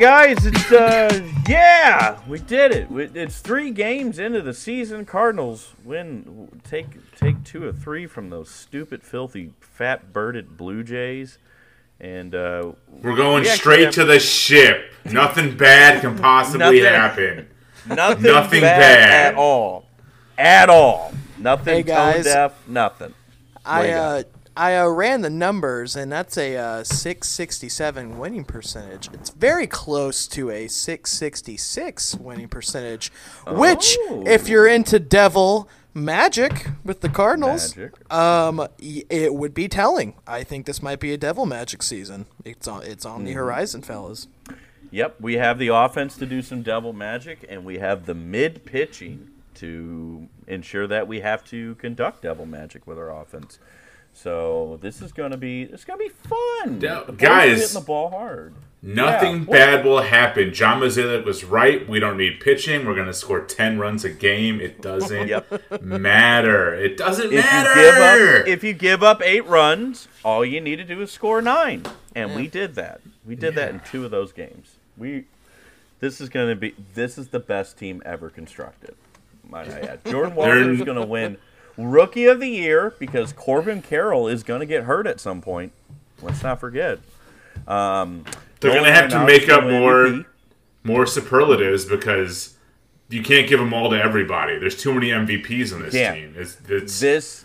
Guys, it's uh yeah, we did it. It's three games into the season. Cardinals win, take take two or three from those stupid, filthy, fat birded Blue Jays, and uh, We're going We straight have- to the ship. Nothing bad can possibly Nothing- happen. nothing, Nothing bad, bad. at all, at all. Nothing Hey, tone guys. deaf. Nothing. What I do uh, I uh, ran the numbers, and that's a uh, 667 winning percentage. It's very close to a 666 winning percentage, which, Oh. if you're into devil magic with the Cardinals, Magic. um, it would be telling. I think this might be a devil magic season. It's on, it's on Mm-hmm. the horizon, fellas. Yep, we have the offense to do some devil magic, and we have the mid pitching to ensure that we have to conduct devil magic with our offense. So this is gonna be it's gonna be fun. Yeah, The boys are guys. hitting the ball hard. Nothing Yeah, bad will happen. John Mozeliak was right. We don't need pitching. We're going to score 10 runs a game. It doesn't Yep. matter. It doesn't If matter. you give up if you give up eight runs, all you need to do is score nine, and we did that. We did that in two of those games. We this is gonna be this is the best team ever constructed. Might I add? Jordan Walker is gonna win Rookie of the Year because Corbin Carroll is gonna get hurt at some point. Let's not forget. Um, They're going to have to make up more MVP. more superlatives because you can't give them all to everybody. There's too many MVPs on this Yeah. team. It's, it's this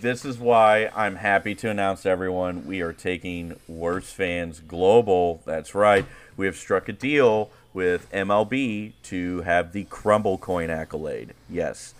this is why I'm happy to announce to everyone we are taking Worst Fans Global. That's right. We have struck a deal with MLB to have the Crumble Coin accolade. Yes.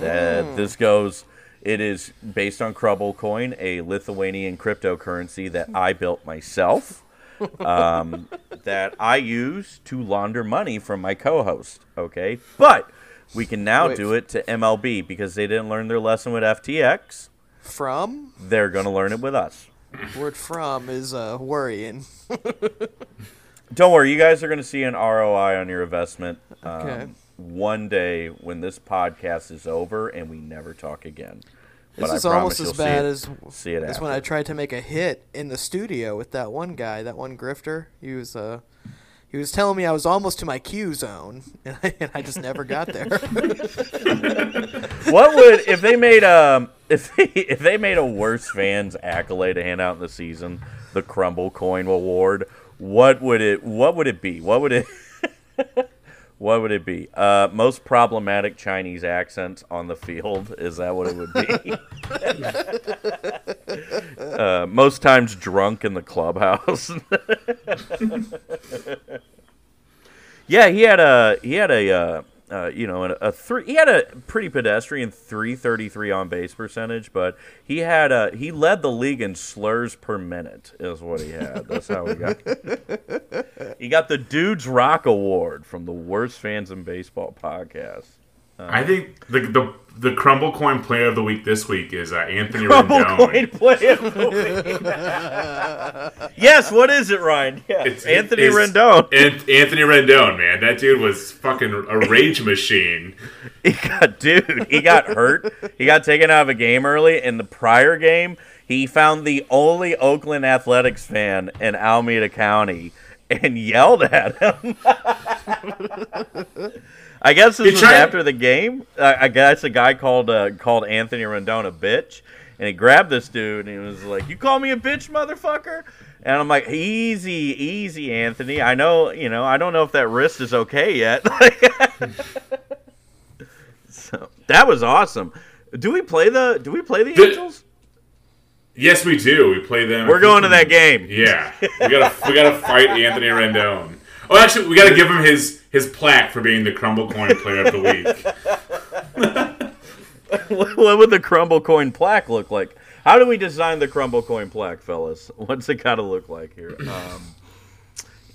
That this goes it is based on Crumble Coin, a Lithuanian cryptocurrency that I built myself. um, that I use to launder money from my co-host. Okay, but we can now Wait. do it to MLB because they didn't learn their lesson with FTX. From They're going to learn it with us. word from is uh, worrying. Don't worry, you guys are going to see an ROI on your investment um, Okay. One day when this podcast is over and we never talk again. This But is almost as see bad it- as see it as when I tried to make a hit in the studio with that one guy, that one grifter. He was uh, he was telling me I was almost to my Q zone, and I, and I just never got there. what would if they made um if they if they made a worst fans accolade to hand out in the season, the Crumble Coin Award? What would it What would it be? What would it What would it be? Uh, most problematic Chinese accents on the field. Is that what it would be? uh, most times drunk in the clubhouse. yeah, he had a he had a uh, uh, you know a, a three. He had a pretty pedestrian three thirty three on base percentage, but he had a he led the league in slurs per minute. Is what he had. That's how he got. he got the Dudes Rock Award from the Worst Fans in Baseball podcast. I think the, the the crumble coin player of the week this week is uh, Anthony Crumble Rendon. coin play of the week. yes, what is it, Ryan? Yeah, It's- Anthony it's- Rendon. An- Anthony Rendon, man, that dude was fucking a rage machine. He got dude. He got hurt. He got taken out of a game early. In the prior game, he found the only Oakland Athletics fan in Alameda County and yelled at him. I guess this was tried- after the game. Uh, I guess a guy called uh, called Anthony Rendon a bitch, and he grabbed this dude and he was like, "You call me a bitch, motherfucker." And I'm like, easy, easy, Anthony. I know, you know, I don't know if that wrist is okay yet. so that was awesome. Do we play the? Do we play the The- Angels? Yes, we do. We play them. We're going to that game. Yeah, we gotta we gotta fight Anthony Rendon. Oh, actually, we got to give him his his plaque for being the Crumble Coin Player of the Week. what would the crumble coin plaque look like? How do we design the crumble coin plaque, fellas? What's it got to look like here? Um,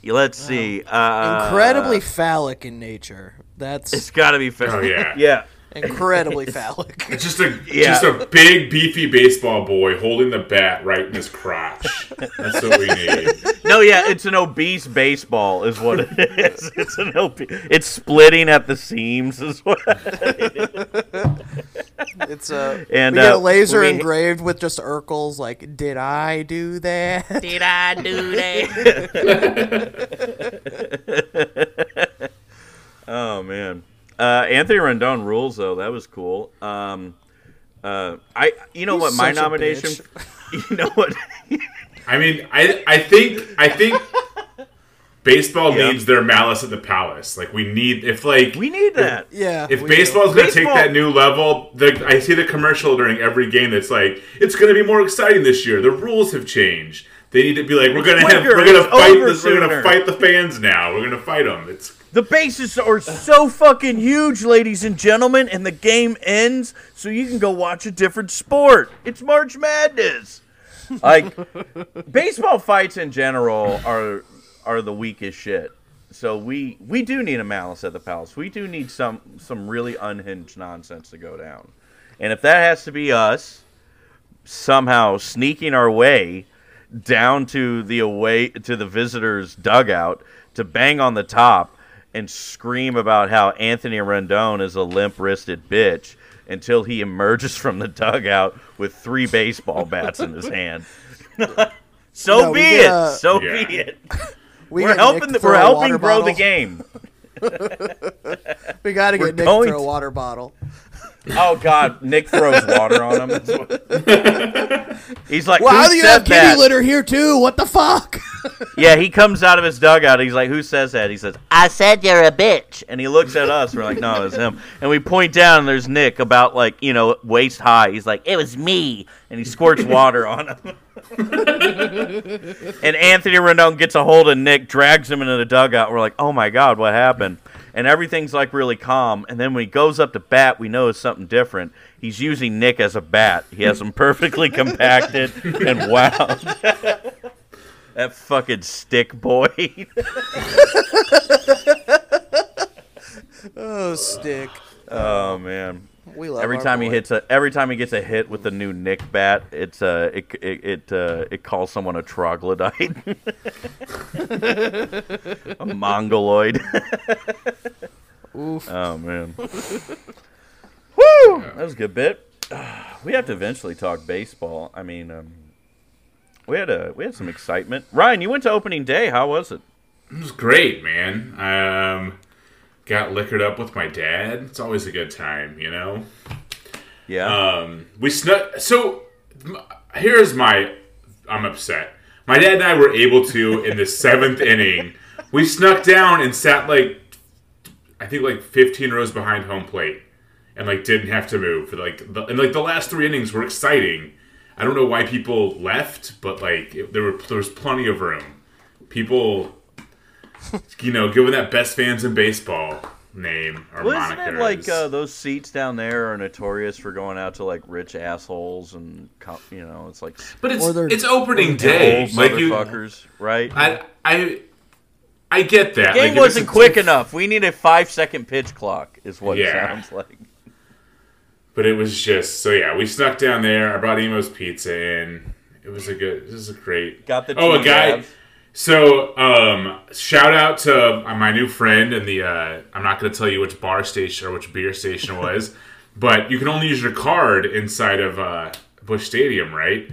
let's see. Uh, Incredibly phallic in nature. That's It's got to be. phallic. Oh yeah. yeah. Incredibly phallic. It's just a Yeah. just a big beefy baseball boy holding the bat right in his crotch. That's what we need. No, yeah, it's an obese baseball, is what it is. It's an obese. It's splitting at the seams, is what. It's uh, And, we get uh, a laser we- engraved with just Urkel's like, "Did I do that?" Did I do that? Oh man, uh, Anthony Rendon rules though. That was cool. Um, uh, I, you know He's what, my nomination. You know what? I mean, I I think I think baseball Yeah. needs their malice at the palace. Like we need if like we need that. yeah. if we do. baseball's going to take that new level, the, I see the commercial during every game that's like, it's going to be more exciting this year. The rules have changed. They need to be like, we're going to have, we're gonna fight over this, we're going to fight the fans now. We're going to fight them. It's The bases are so fucking huge, ladies and gentlemen, and the game ends so you can go watch a different sport. It's March Madness. Like baseball fights in general are are the weakest shit. So we we do need a malice at the palace. We do need some some really unhinged nonsense to go down. And if that has to be us somehow sneaking our way down to the away to the visitors dugout to bang on the top and scream about how Anthony Rendon is a limp-wristed bitch until he emerges from the dugout with three baseball bats in his hand. so No, be get, it. uh, so Yeah. be it. we We're helping. The, we're helping water grow the game. We got to We're get Nick going to throw a water bottle. Oh God, Nick throws water on him. He's like, Wow, who you have kitty that? litter here too. What the fuck? Yeah, he comes out of his dugout. He's like, "Who says that?" He says, "I said you're a bitch." And he looks at us. We're like, "No, it's him." And we point down, and there's Nick about like you know waist high. He's like, "It was me," and he squirts water on him. and Anthony Rendon gets a hold of Nick, drags him into the dugout. We're like, "Oh my god, what happened?" And everything's like really calm. And then when he goes up to bat, we know it's something different. He's using Nick as a bat. He has him perfectly compacted and wound. That fucking stick boy. Oh, stick. oh man. We love Every our time he hits a every time he gets a hit with the new Nick bat, it's uh it it it, uh, it calls someone a troglodyte. a mongoloid. Oof. Oh man. Woo! That was a good bit. We have to eventually talk baseball. I mean, um, we had a we had some excitement. Ryan, you went to opening day. How was it? It was great, man. Um, got liquored up with my dad. It's always a good time, you know. Yeah. Um, we snuck. So here's my. I'm upset. My dad and I were able to in the seventh inning. We snuck down and sat like, I think like 15 rows behind home plate, and like didn't have to move for like the, and like the last three innings were exciting. I don't know why people left, but like it, there were there was plenty of room. People, you know, given that best fans in baseball name or Well, isn't it like uh, those seats down there are notorious for going out to like rich assholes and you know it's like But it's it's opening day. old Like you, motherfuckers, right? I I I get that. Game Like, wasn't it's a- quick enough. We need a five second pitch clock, is what it Yeah. sounds like. But it was just so yeah. We snuck down there. I brought Imo's pizza in. It was a good. This is a great. Got the oh a tea guy. bags. So um, shout out to uh, my new friend and the. Uh, I'm not going to tell you which bar station or which beer station it was, but you can only use your card inside of uh, Busch Stadium, right?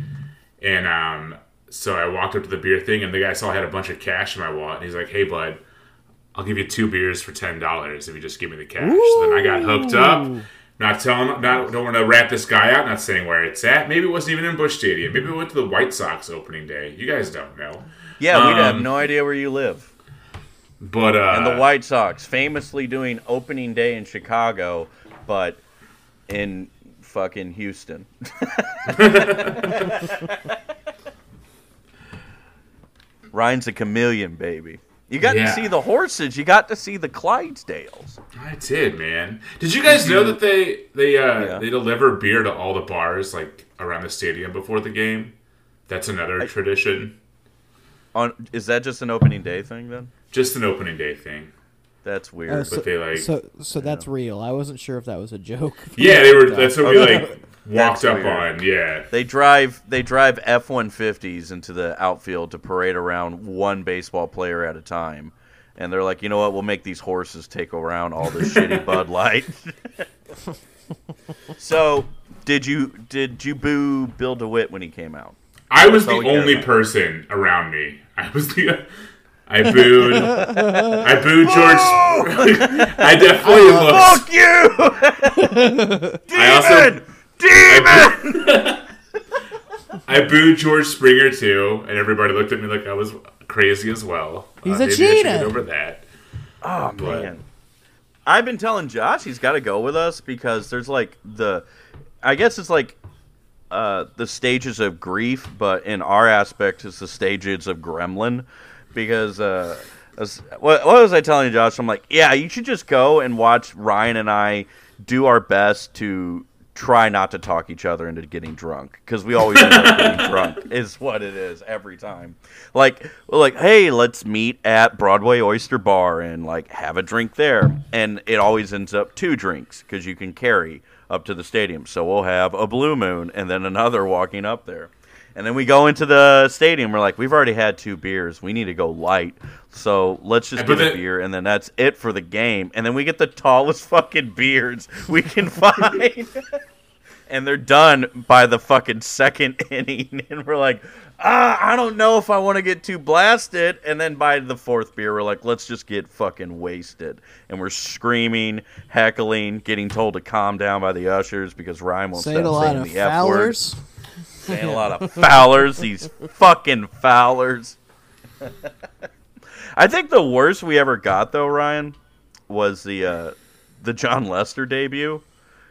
And um, so I walked up to the beer thing, and the guy saw I had a bunch of cash in my wallet. And he's like, "Hey, bud, I'll give you two beers for ten dollars if you just give me the cash." So then I got hooked up. Not telling, not don't want to rat this guy out. Not saying where it's at. Maybe it wasn't even in Busch Stadium. Maybe it went to the White Sox opening day. You guys don't know. Yeah, we'd have Um, no idea where you live. But uh, And the White Sox, famously doing opening day in Chicago, but in fucking Houston. Ryan's a chameleon, baby. You got Yeah. to see the horses. You got to see the Clydesdales. I did, man. Did you guys know that they they uh, Yeah. they deliver beer to all the bars like around the stadium before the game? That's another tradition. On is that just an opening day thing then? Just an opening day thing. That's weird. Oh, so, they, like- so so that's real. I wasn't sure if that was a joke. Yeah, they were. That's what we like walked That's up weird. on. Yeah. They drive they drive F one fifties into the outfield to parade around one baseball player at a time. And they're like, you know what, we'll make these horses take around all the shitty Bud Light. so did you did you boo Bill DeWitt when he came out? I was the all we care only about. person around me. I was the. I booed. I booed George. I definitely looked. Fuck you! I also. Demon! I booed George Springer too, and everybody looked at me like I was crazy as well. He's Uh, a maybe cheater. Over that. Oh But- man. I've been telling Josh he's got to go with us because there's like the, I guess it's like, uh, the stages of grief, but in our aspect, it's the stages of Gremlin, because uh, what, what was I telling you, Josh? I'm like, yeah, you should just go and watch Ryan and I do our best to try not to talk each other into getting drunk. Because we always end up getting drunk is what it is every time. Like we're like hey let's meet at broadway oyster bar and like have a drink there. And it always ends up two drinks because you can carry up to the stadium so we'll have a blue moon and then another walking up there and then we go into the stadium. We're like, we've already had two beers. We need to go light. So let's just get a beer, and then that's it for the game. And then we get the tallest fucking beards we can find. and they're done by the fucking second inning. And we're like, ah, I don't know if I want to get too blasted. And then by the fourth beer, we're like, let's just get fucking wasted. And we're screaming, heckling, getting told to calm down by the ushers because Ryan won't Saying stop saying the F word saying a lot of foulers. These fucking foulers. I think the worst we ever got though, Ryan, was the uh, the Jon Lester debut,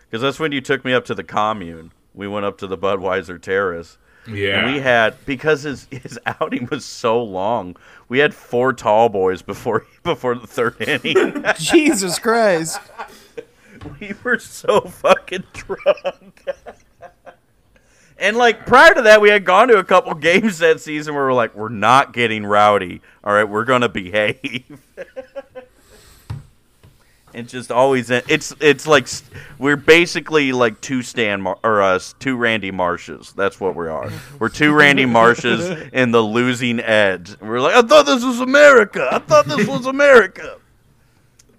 because that's when you took me up to the commune. We went up to the Budweiser Terrace. Yeah. And we had because his his outing was so long. We had four tall boys before before the third inning. Jesus Christ. we were so fucking drunk. and like prior to that, we had gone to a couple games that season where we're like, we're not getting rowdy. All right, we're gonna behave. And just always, it's it's like we're basically like two Stan Mar- or uh, us two Randy Marshes. That's what we are. We're two Randy Marshes in the losing edge. We're like, I thought this was America. I thought this was America.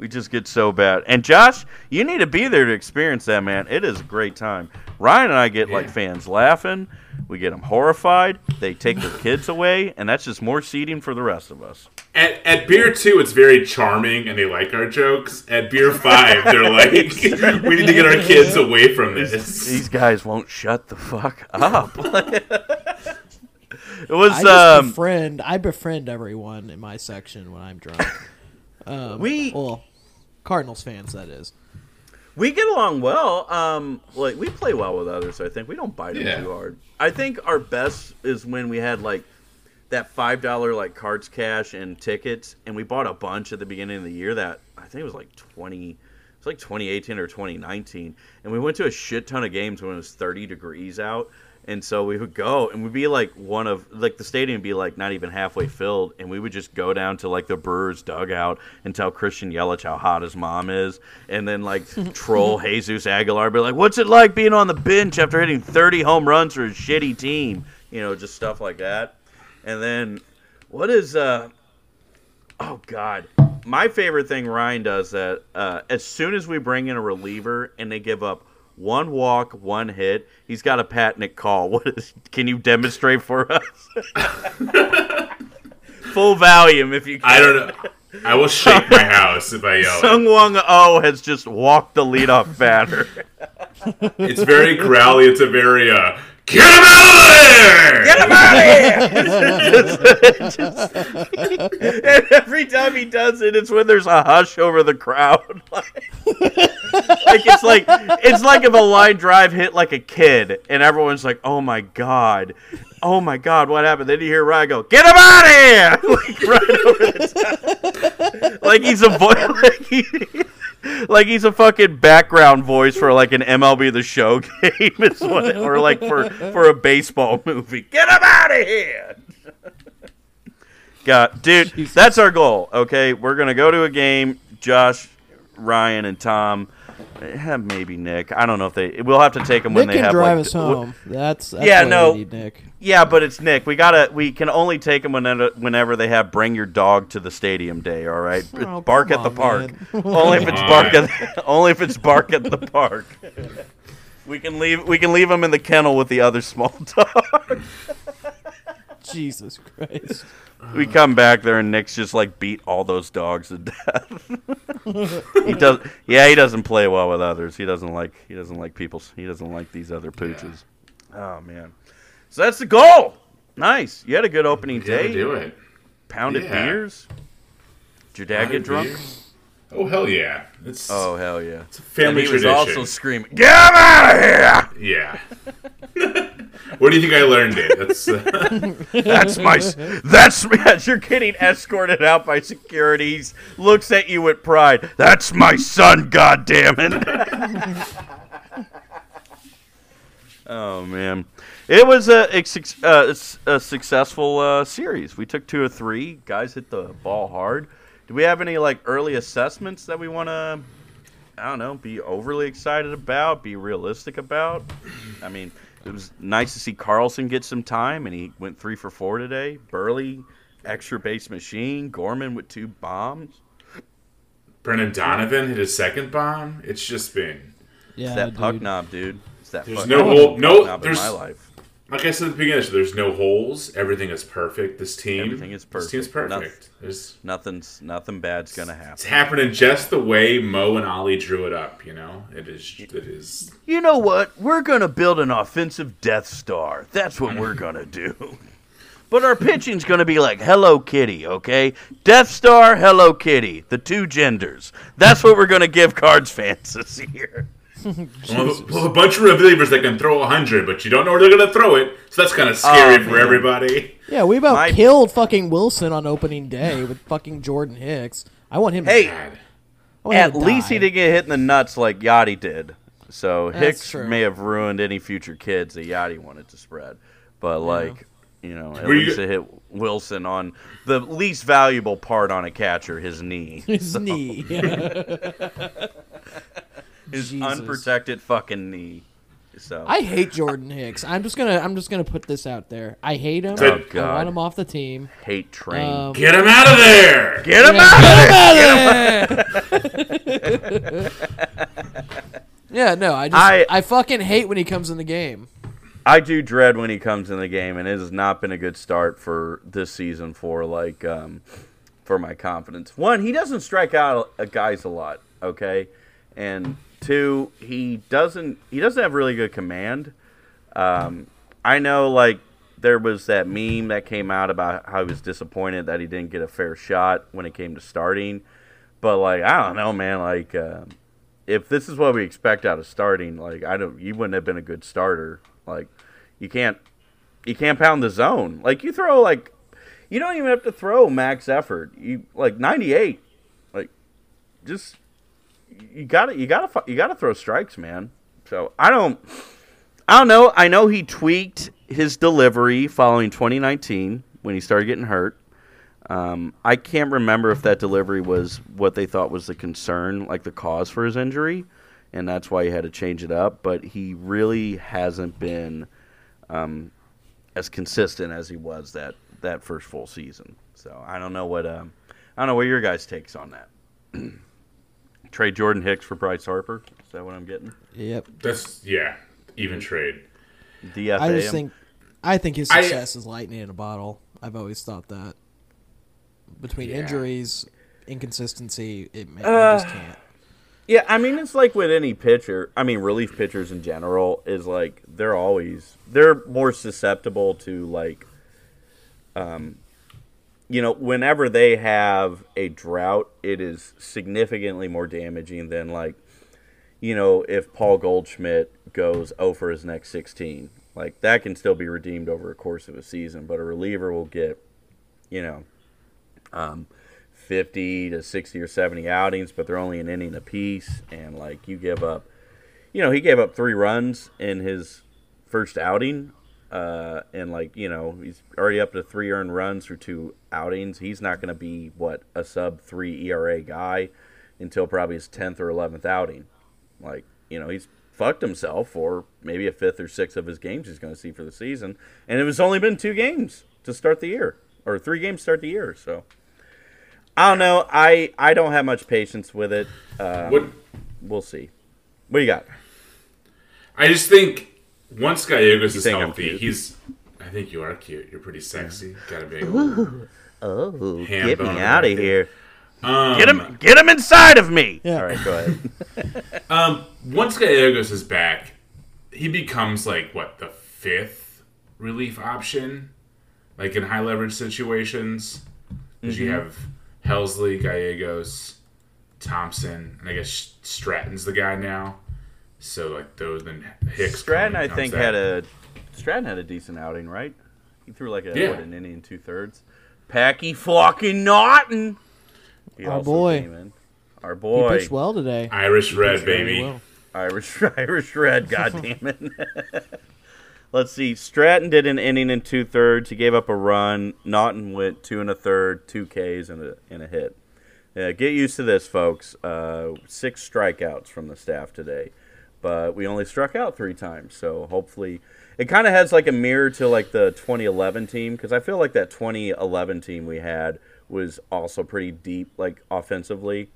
We just get so bad. And Josh, you need to be there to experience that, man. It is a great time. Ryan and I get like fans laughing. We get them horrified. They take their kids away, and that's just more seating for the rest of us. At, at beer two, it's very charming and they like our jokes. At beer five, they're like, we need to get our kids away from this. These guys won't shut the fuck up. it was I just um, befriend. I befriend everyone in my section when I'm drunk. Um, We- well, Cardinals fans, that is. We get along well. Um, like we play well with others. I think we don't bite them Yeah. too hard. I think our best is when we had like that five dollar like cards cash and tickets, and we bought a bunch at the beginning of the year. That I think it was like twenty. It's like 2018 or 2019, and we went to a shit ton of games when it was 30 degrees out. And so we would go, and we'd be like one of like the stadium would be like not even halfway filled, and we would just go down to like the Brewers dugout and tell Christian Yelich how hot his mom is, and then like troll Jesus Aguilar, be like, "What's it like being on the bench after hitting 30 home runs for a shitty team?" You know, just stuff like that. And then what is uh oh god my favorite thing ryan does that uh, as soon as we bring in a reliever and they give up one walk one hit he's got a patented call what is can you demonstrate for us full volume if you can I don't know. I will shake my house if I yell. sung wong oh has just walked the leadoff batter It's very growly. It's a very uh, Get him out of there! Get him out of here! and every time he does it, it's when there's a hush over the crowd. Like it's like it's like if a line drive hit like a kid, and everyone's like, "Oh my god, oh my god, what happened?" Then you hear Ryan go, "Get him out of here!" like right over the top. like he's a voice. Like, he, like he's a fucking background voice for like an MLB The Show game, is what, or like for for a baseball movie. Get him out of here! God, dude, that's our goal. Okay, we're gonna go to a game. Josh, Ryan, and Tom. Eh, Maybe Nick. I don't know if they. We'll have to take them when Nick they can have drive like, us d- home. That's, that's Yeah, why no. we need Nick. yeah, but it's Nick. We gotta. We can only take them whenever, whenever they have "Bring Your Dog to the Stadium" day. All right, Oh, bark come at the park. only if it's bark on. at. Only if it's bark at the park. We can leave. We can leave them in the kennel with the other small dog. Jesus Christ. we come back there and Nick's just like beat all those dogs to death. he does. Yeah, he doesn't play well with others. He doesn't like. He doesn't like people. He doesn't like these other pooches. Oh man. So that's the goal. Nice. You had a good opening You gotta day. do it. Pounded Yeah. beers. Did your dad get drunk? Oh hell yeah! It's Oh hell yeah. it's a family and he was also screaming, "Get him out of here!" Yeah. Where do you think I learned it? That's uh, That's my. That's as you're getting escorted out by securities. Looks at you with pride. That's my son. God damn it. oh man, it was a, a, uh, successful uh, series. We took two or three. Guys hit the ball hard. Do we have any like early assessments that we want to? I don't know. Be overly excited about. Be realistic about. I mean, it was nice to see Carlson get some time, and he went three for four today. Burley, extra base machine. Gorman with two bombs. Brendan Donovan hit his second bomb. It's just been Yeah, It's that dude. puck knob, dude. It's that There's fuck no knob. hole- no- Puck knob in there's- my life. Like I said at the beginning. So there's no holes. Everything is perfect. This team. Everything is perfect. This team's perfect. perfect. There's Nothing's nothing bad's gonna happen. it's happening just the way Mo and Ollie drew it up. You know, it is. It is. You know what? We're gonna build an offensive Death Star. That's what we're gonna do. But our pitching's gonna be like Hello Kitty, okay? Death Star, Hello Kitty, the two genders. That's what we're gonna give Cards fans this year. Well, well, a bunch of relievers that can throw hundred, but you don't know where they're gonna throw it. So that's kind of oh, scary Oh, for man. everybody. Yeah, we about My- killed fucking Willson on opening day with fucking Jordan Hicks. I want him. Hey, to, God. I want him At to least die. he didn't get hit in the nuts like Yachty did. So That's Hicks true. may have ruined any future kids that Yachty wanted to spread. But like, you know, at Were you- least it hit Willson on the least valuable part on a catcher, his knee. His knee. his Jesus. unprotected fucking knee. So I hate Jordan Hicks. I'm just gonna I'm just gonna put this out there. I hate him. Oh, I God. want him off the team. hate train. Um, Get him out of there! Get him Yeah, out of there! yeah, no, I just I- I, fucking hate when he comes in the game. I do dread when he comes in the game, and it has not been a good start for this season for like um, for my confidence. One, he doesn't strike out guys a lot, okay, and two, he doesn't he doesn't have really good command. Um, I know like there was that meme that came out about how he was disappointed that he didn't get a fair shot when it came to starting, but like I don't know, man, like. Um, if this is what we expect out of starting, like I don't, you wouldn't have been a good starter. Like you can't, you can't pound the zone. Like you throw like, you don't even have to throw max effort. You like ninety eight, like just you got to you got to you got to throw strikes, man. So I don't, I don't know. I know he tweaked his delivery following 2019 when he started getting hurt. Um, I can't remember if that delivery was what they thought was the concern, like the cause for his injury, and that's why he had to change it up. But he really hasn't been um, as consistent as he was that that first full season. So I don't know what um, I don't know what your guys' takes on that. Trade Jordan Hicks for Bryce Harper. Is that what I'm getting? Yep. That's yeah, even trade. DFA I just think I think his I- success is lightning in a bottle. I've always thought that. Between Yeah. injuries, inconsistency, it, ma- Uh, just can't. Yeah, I mean it's like with any pitcher. I mean relief pitchers in general is like they're always they're more susceptible to like um you know, whenever they have a drought, it is significantly more damaging than like you know, if Paul Goldschmidt goes 0 for his next 16. Like that can still be redeemed over a course of a season, but a reliever will get you know, um 50 to 60 or 70 outings, but they're only an inning apiece. And, like, you give up, you know, he gave up three runs in his first outing. Uh, and, like, you know, he's already up to three earned runs through two outings. He's not going to be, what, a sub three ERA guy until probably his 10th or 11th outing. Like, you know, he's fucked himself for maybe a fifth or sixth of his games he's going to see for the season. And it was only been two games to start the year, or three games to start the year. So, I don't know. I I don't have much patience with it. Um, What We'll see. What do you got? I just think once Gallegos is think healthy, he's. I think you are cute. You're pretty sexy. Got a big. old- Oh, Ham get me out of here! Um, Get him! Get him inside of me! Yeah. All right, go ahead. Um, once Gallegos is back, he becomes like what the fifth relief option, like in high leverage situations, because you have Helsley, Gallegos, Thompson, and I guess Stratton's the guy now. So like those then Hicks. Stratton, I think, that. had a Stratton had a decent outing, right? He threw like a Yeah. what an inning and two thirds. Packy fucking Naughton. He Our boy. came in. Our He boy, pitched well today. Irish red baby. well. Irish Irish Red. God damn it. Let's see. Stratton did an inning and two thirds. He gave up a run. Naughton went two and a third, two Ks and a and a hit. Yeah, get used to this, folks. Uh, six strikeouts from the staff today, but we only struck out three times. So hopefully, it kind of has like a mirror to like the 2011 team because I feel like that 2011 team we had was also pretty deep, like offensively,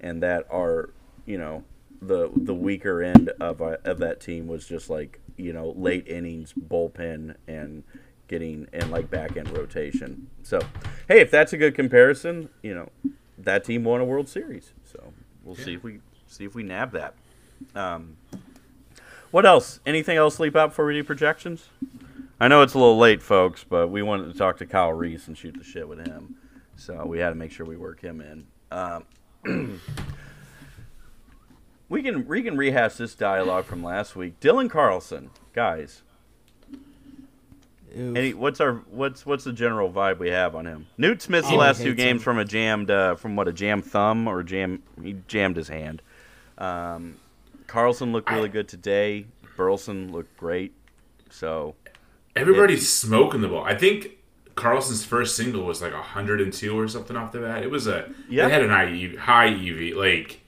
and that our you know the the weaker end of uh, of that team was just like you know late innings bullpen and getting and like back end rotation. So hey, if that's a good comparison, you know that team won a World Series. So we'll see if we see if we nab that. Um, what else? Anything else leap out before we do projections? I know it's a little late, folks, but we wanted to talk to Kyle Reese and shoot the shit with him. So we had to make sure we work him in. Um, we can we can rehash this dialogue from last week. Dylan Carlson, guys. Oof. Any, what's our what's what's the general vibe we have on him? Newt Smith's the Oh, last two games him. from a jammed uh, from what a jammed thumb or jam he jammed his hand. Um, Carlson looked really good today. Burleson looked great. So Everybody's smoking the ball. I think Carlson's first single was like 102 or something off the bat. It was a Yeah. It had an high EV, high EV. Like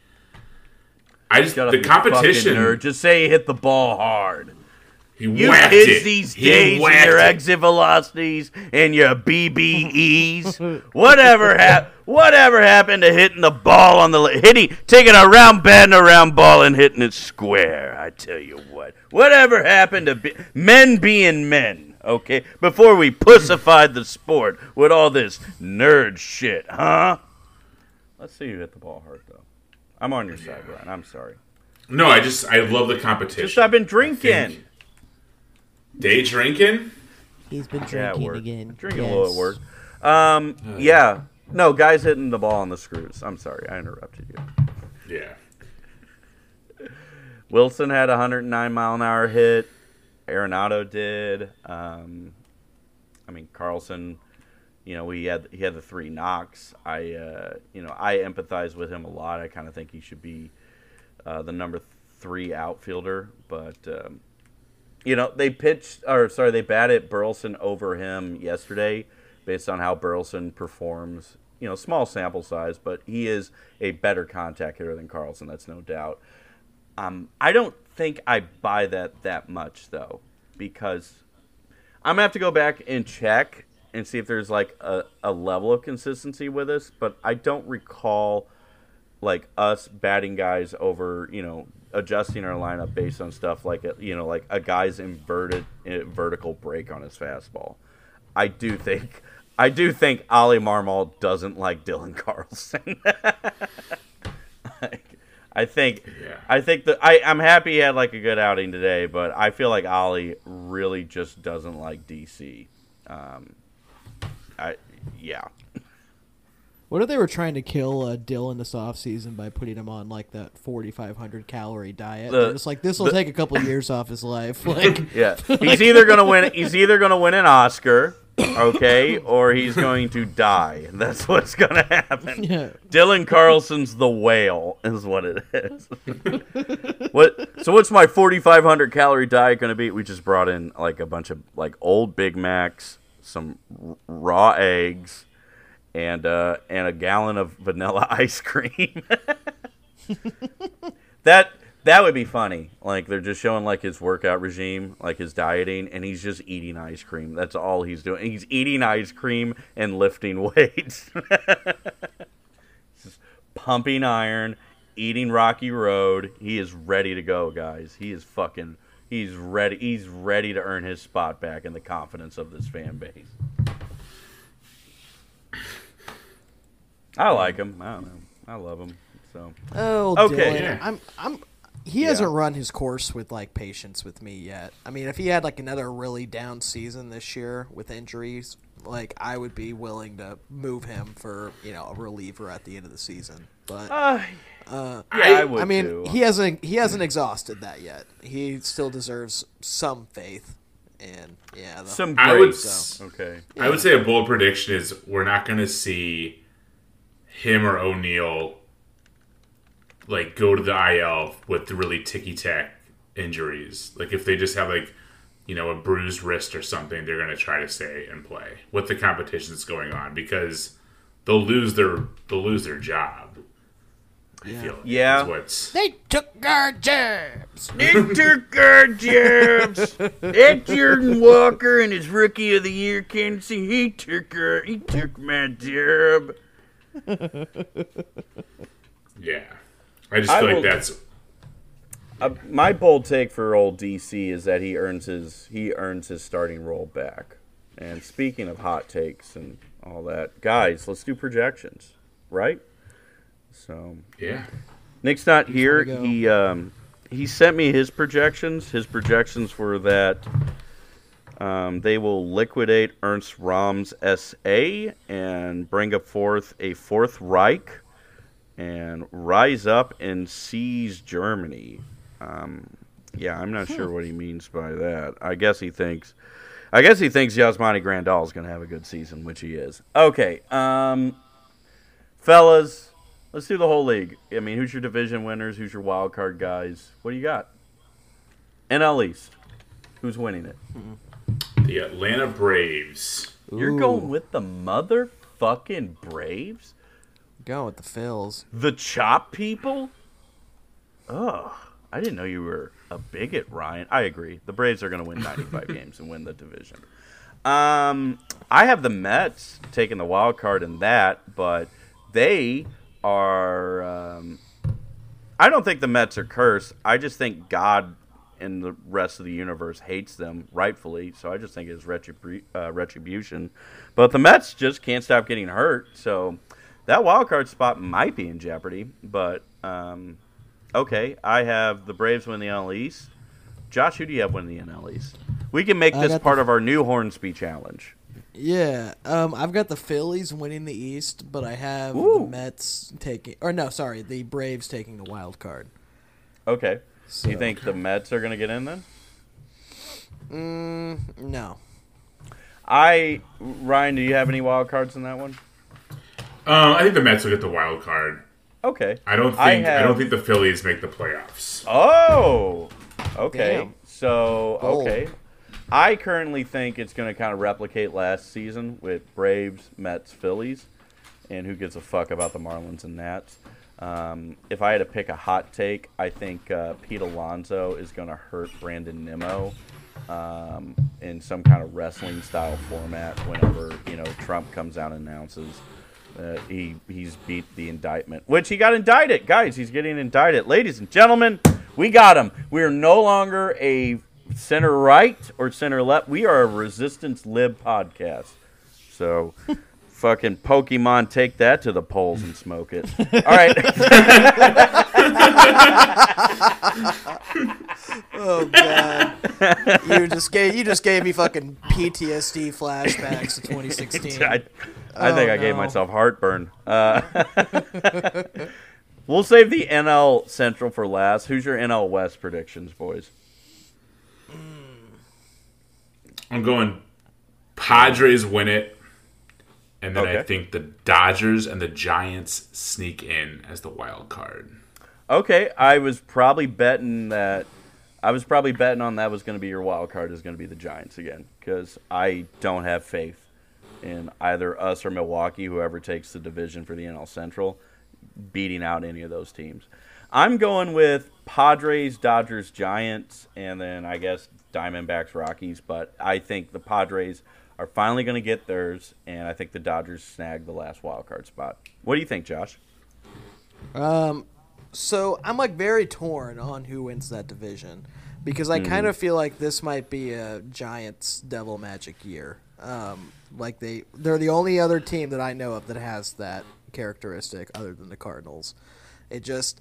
I just shut the competition. Just say he hit the ball hard. He You whacked kids it. these He days and your it. exit velocities and your BBEs. whatever hap- whatever happened to hitting the ball on the hitting taking a round bat and a round ball and hitting it square? I tell you what. Whatever happened to be- men being men? Okay, before we pussified the sport with all this nerd shit, huh? Let's see you hit the ball hard though. I'm on your side, Brian. I'm sorry. No, I just I love the competition. Just I've been drinking. Think- Day drinking. He's been drinking work. again. Drinking yes. a little at work. Um, yeah. No, guys hitting the ball on the screws. I'm sorry, I interrupted you. Yeah. Willson had a 109 mile an hour hit. Arenado did. Um, I mean Carlson. You know, he had he had the three knocks. I uh, you know I empathize with him a lot. I kind of think he should be uh, the number three outfielder, but um, you know they pitched or sorry they batted Burleson over him yesterday based on how Burleson performs. You know, small sample size, but he is a better contact hitter than Carlson. That's no doubt. Um, I don't think I buy that that much though, because I'm gonna have to go back and check and see if there's like a, a level of consistency with this. But I don't recall like us batting guys over, you know, adjusting our lineup based on stuff like a, you know, like a guy's inverted uh, vertical break on his fastball. I do think, I do think Oli Marmol doesn't like Dylan Carlson. Like, I think Yeah. I think that I I'm happy he had like a good outing today, but I feel like Ollie really just doesn't like DC. Um, I yeah. What if they were trying to kill uh, Dylan this offseason by putting him on like that 4,500 calorie diet? The- just like this will take a couple years off his life. Like, Yeah, he's either gonna win. He's either gonna win an Oscar, okay, or he's going to die. That's what's gonna happen. Yeah. Dylan Carlson's the whale, is what it is. what? So what's my 4,500 calorie diet gonna be? We just brought in like a bunch of like old Big Macs, some r- raw eggs, and uh, and a gallon of vanilla ice cream. that that would be funny. Like they're just showing like his workout regime, like his dieting, and he's just eating ice cream. That's all he's doing. He's eating ice cream and lifting weights. Just pumping iron, eating Rocky Road. He is ready to go, guys. He is fucking he's ready he's ready to earn his spot back in the confidence of this fan base. I like him. I don't know. I love him. So oh, Okay. Yeah. I'm, I'm. He hasn't run his course with like patience with me yet. I mean, if he had like another really down season this year with injuries, like I would be willing to move him for you know a reliever at the end of the season. But uh, uh, yeah, I, would I mean, too. he hasn't he hasn't exhausted that yet. He still deserves some faith, and yeah, the, some I would grace. s- Okay. I would say a bold prediction is we're not going to see him or O'Neill like go to the IL with the really ticky tack injuries. Like if they just have like you know a bruised wrist or something, they're going to try to stay and play with the competition that's going on because they'll lose their they'll lose their job. I feel like Yeah. what's they took our jobs. It took our jobs. That Jordan Walker and his rookie of the year candidacy, he took our, he took my job. yeah. I just I feel will- like that's Uh, my bold take for old DC is that he earns his he earns his starting role back. And speaking of hot takes and all that, guys, let's do projections, right? So yeah. Nick's not here. He um, he sent me his projections. His projections were that um, they will liquidate Ernst Röhm's SA and bring up forth a fourth Reich and rise up and seize Germany. Um, yeah, I'm not sure what he means by that. I guess he thinks. I guess he thinks Yasmani Grandal is going to have a good season, which he is. Okay, um, fellas, let's do the whole league. I mean, who's your division winners? Who's your wild card guys? What do you got? NL East. Who's winning it? The Atlanta Braves. You're going with the motherfucking Braves? Going with the Phils. The Chop people? Ugh. I didn't know you were a bigot, Ryan. I agree. The Braves are going to win 95 games and win the division. Um, I have the Mets taking the wild card in that, but they are. Um, I don't think the Mets are cursed. I just think God and the rest of the universe hates them rightfully. So I just think it's retribu- uh, retribution. But the Mets just can't stop getting hurt. So that wild card spot might be in jeopardy. But um, okay, I have the Braves win the NL East. Josh, who do you have win the NL East? We can make this got the- part of our new Hornsby challenge. Yeah, um, I've got the Phillies winning the East, but I have Ooh. the Mets taking, or no, sorry, the Braves taking the wild card. Okay. So, You think the Mets are going to get in then? Mm, no. I Ryan, do you have any wild cards in that one? Um, I think the Mets will get the wild card. Okay. I don't think I I, don't think the Phillies make the playoffs. Oh. Okay. Damn. So Bold. okay. I currently think it's going to kind of replicate last season with Braves, Mets, Phillies, and who gives a fuck about the Marlins and Nats. Um, if I had to pick a hot take, I think uh, Pete Alonso is going to hurt Brandon Nimmo um, in some kind of wrestling style format. Whenever you know Trump comes out and announces uh, he he's beat the indictment, which he got indicted, guys. He's getting indicted, ladies and gentlemen. We got him. We are no longer a center right or center left. We are a resistance lib podcast. So. Fucking Pokemon, take that to the polls and smoke it. All right. Oh god. you just gave you just gave me fucking PTSD flashbacks to 2016. I, I think Oh, I gave myself heartburn. Uh, we'll save the NL Central for last. Who's your NL West predictions, boys? I'm going Padres win it, and then I think the Dodgers and the Giants sneak in as the wild card. Okay, I was probably betting that. I was probably betting on that was going to be your wild card is going to be the Giants again because I don't have faith in either us or Milwaukee, whoever takes the division for the NL Central, beating out any of those teams. I'm going with Padres, Dodgers, Giants, and then I guess Diamondbacks, Rockies. But I think the Padres are finally going to get theirs, and I think the Dodgers snag the last wild card spot. What do you think, Josh? Um, so I'm like very torn on who wins that division because I Mm-hmm. kind of feel like this might be a Giants Devil Magic year. Um, like they they're the only other team that I know of that has that characteristic other than the Cardinals. It just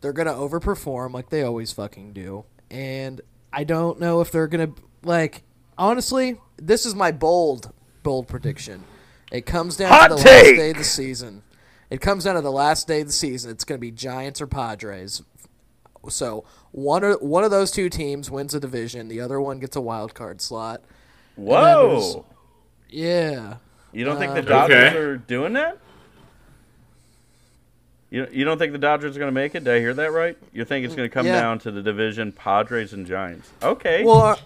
they're gonna overperform like they always fucking do, and I don't know if they're gonna like. Honestly, this is my bold bold prediction. It comes down Hot to the take! last day of the season. It comes down to the last day of the season. It's going to be Giants or Padres. So one or one of those two teams wins a division. The other one gets a wild card slot. Whoa! Yeah. You don't think the Uh, Dodgers Okay. are doing that? You you don't think the Dodgers are going to make it? Did I hear that right? You think it's going to come Yeah. down to the division Padres and Giants? Okay. Well, are,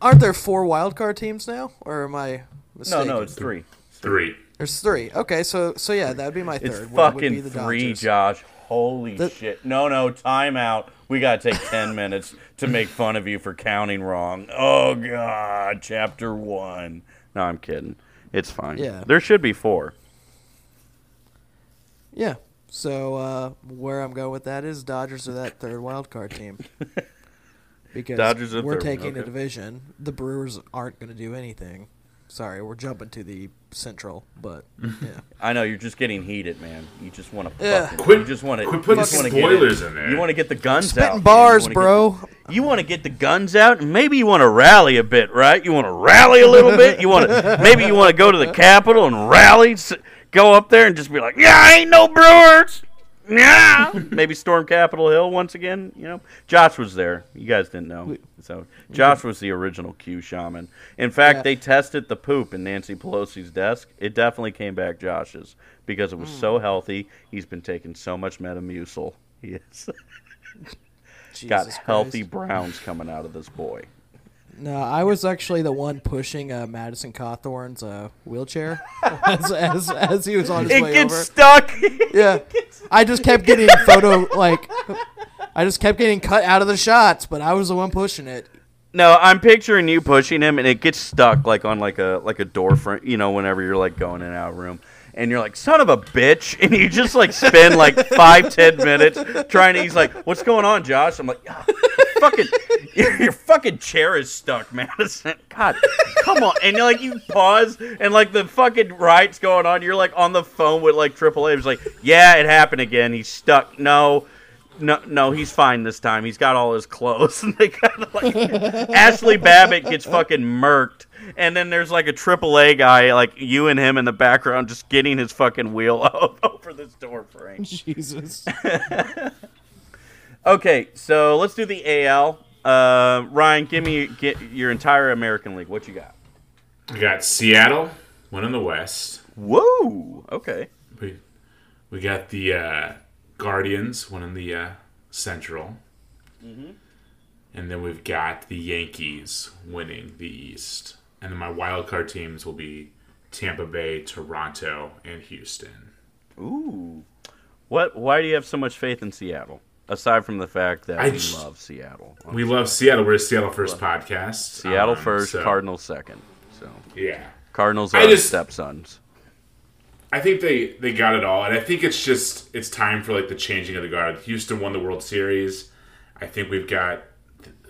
aren't there four wild card teams now, or am I no, mistaken? no, it's three. Three. there's three. Okay, so so yeah, that'd be my third. It's would- would fucking be the three, Dodgers. Josh. Holy The- shit! No, no, timeout. We got to take ten minutes to make fun of you for counting wrong. Oh God, chapter one. No, I'm kidding. It's fine. Yeah. there should be four. Yeah. So uh, where I'm going with that is Dodgers are that third wild card team. Because Dodgers are we're third taking okay. a division. The Brewers aren't going to do anything. Sorry, we're jumping to the Central, but yeah. I know you're just getting heated, man. You just want to Yeah. fucking. Quit- you just want to. quit putting you just wanna get spoilers it. in there. You want to get the guns Spitting out. man. You bars, get bro. you want to get the guns out, and maybe you want to rally a bit, right? You want to rally a little bit. You want to maybe you want to go to the Capitol and rally. Go up there and just be like, "Yeah, I ain't no Brewers." Yeah, maybe storm Capitol Hill once again. You know, Josh was there. You guys didn't know, so Josh was the original Q shaman. In fact, Yeah. they tested the poop in Nancy Pelosi's desk. It definitely came back Josh's because it was Hmm. so healthy. He's been taking so much Metamucil. He has got Jesus healthy Christ. browns coming out of this boy. No, I was actually the one pushing uh, Madison Cawthorn's uh, wheelchair as, as as he was on his It way gets over. stuck. Yeah, I just kept getting photo like, I just kept getting cut out of the shots, but I was the one pushing it. no, I'm picturing you pushing him, and it gets stuck like on like a like a door frame. You know, whenever you're like going in and out of room. And you're like, son of a bitch, and you just like spend like five, ten minutes trying to. He's like, "What's going on, Josh?" I'm like, "Ah, "Fucking, your, your fucking chair is stuck, Madison. God, come on!" And like, you pause, and like the fucking ride's going on. You're like on the phone with like AAA. It's like, "Yeah, it happened again. He's stuck." No, no, no, he's fine this time. He's got all his clothes. And they kind of like Ashli Babbitt gets fucking murked, and then there's like a AAA guy, like you and him in the background, just getting his fucking wheel over this door frame. Jesus. Okay, so let's do the AL. Uh, Ryan, give me get your entire American League. What you got? We got Seattle one in the West. Whoa. Okay. We we got the uh, Guardians in the uh, Central. And then we've got the Yankees winning the East. And then my wild card teams will be Tampa Bay, Toronto, and Houston. Ooh. What? Why do you have so much faith in Seattle? Aside from the fact that I we just- love Seattle. We love Seattle. We're a Seattle First podcast. Seattle Um, first, so, Cardinals second. So Yeah. Cardinals I are just- stepsons. I think they they got it all, and I think it's just it's time for like the changing of the guard. Houston won the World Series. I think we've got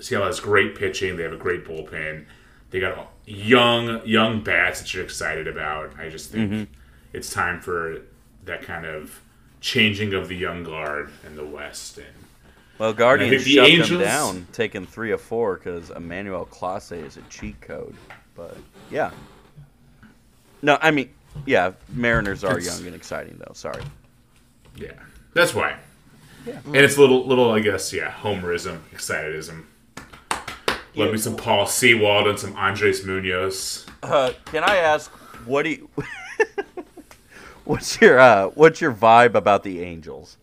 Seattle has great pitching. They have a great bullpen. They got young young bats that you're excited about. I just think it's time for that kind of changing of the young guard in the West, and Well, Guardians the shut Angels- them down, taking three of four because Emmanuel Clase is a cheat code. But yeah, no, I mean, yeah, Mariners are It's- young and exciting though. Sorry. Yeah, that's why. Yeah. And it's a little, little, I guess, yeah, homerism, excitedism. Love me some Paul Sewald and some Andres Munoz. Uh, can I ask what do you? what's your uh, what's your vibe about the Angels?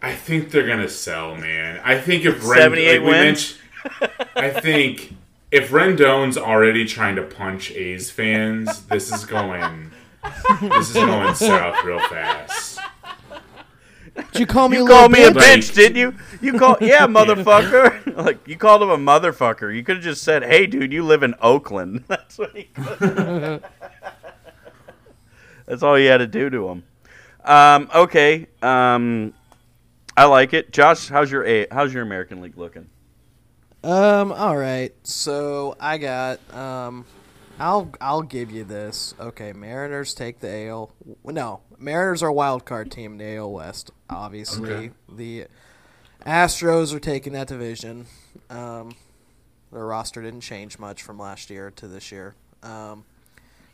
I think they're gonna sell, man. I think if 78 like wins? I think if Rendon's already trying to punch A's fans, this is going, this is going south real fast. Did you call me a You little called me a bitch? Like- bitch, didn't you? You called, yeah, motherfucker. like you called him a motherfucker. You could have just said, "Hey, dude, you live in Oakland." That's what he. Could. That's all you had to do to him. Um, okay, um, I like it. Josh, how's your A? How's your American League looking? Um. All right. So I got. Um. I'll I'll give you this. Okay. Mariners take the AL. No, Mariners are a wild card team in the AL West. Obviously, Okay. the Astros are taking that division. Um, their roster didn't change much from last year to this year. Um,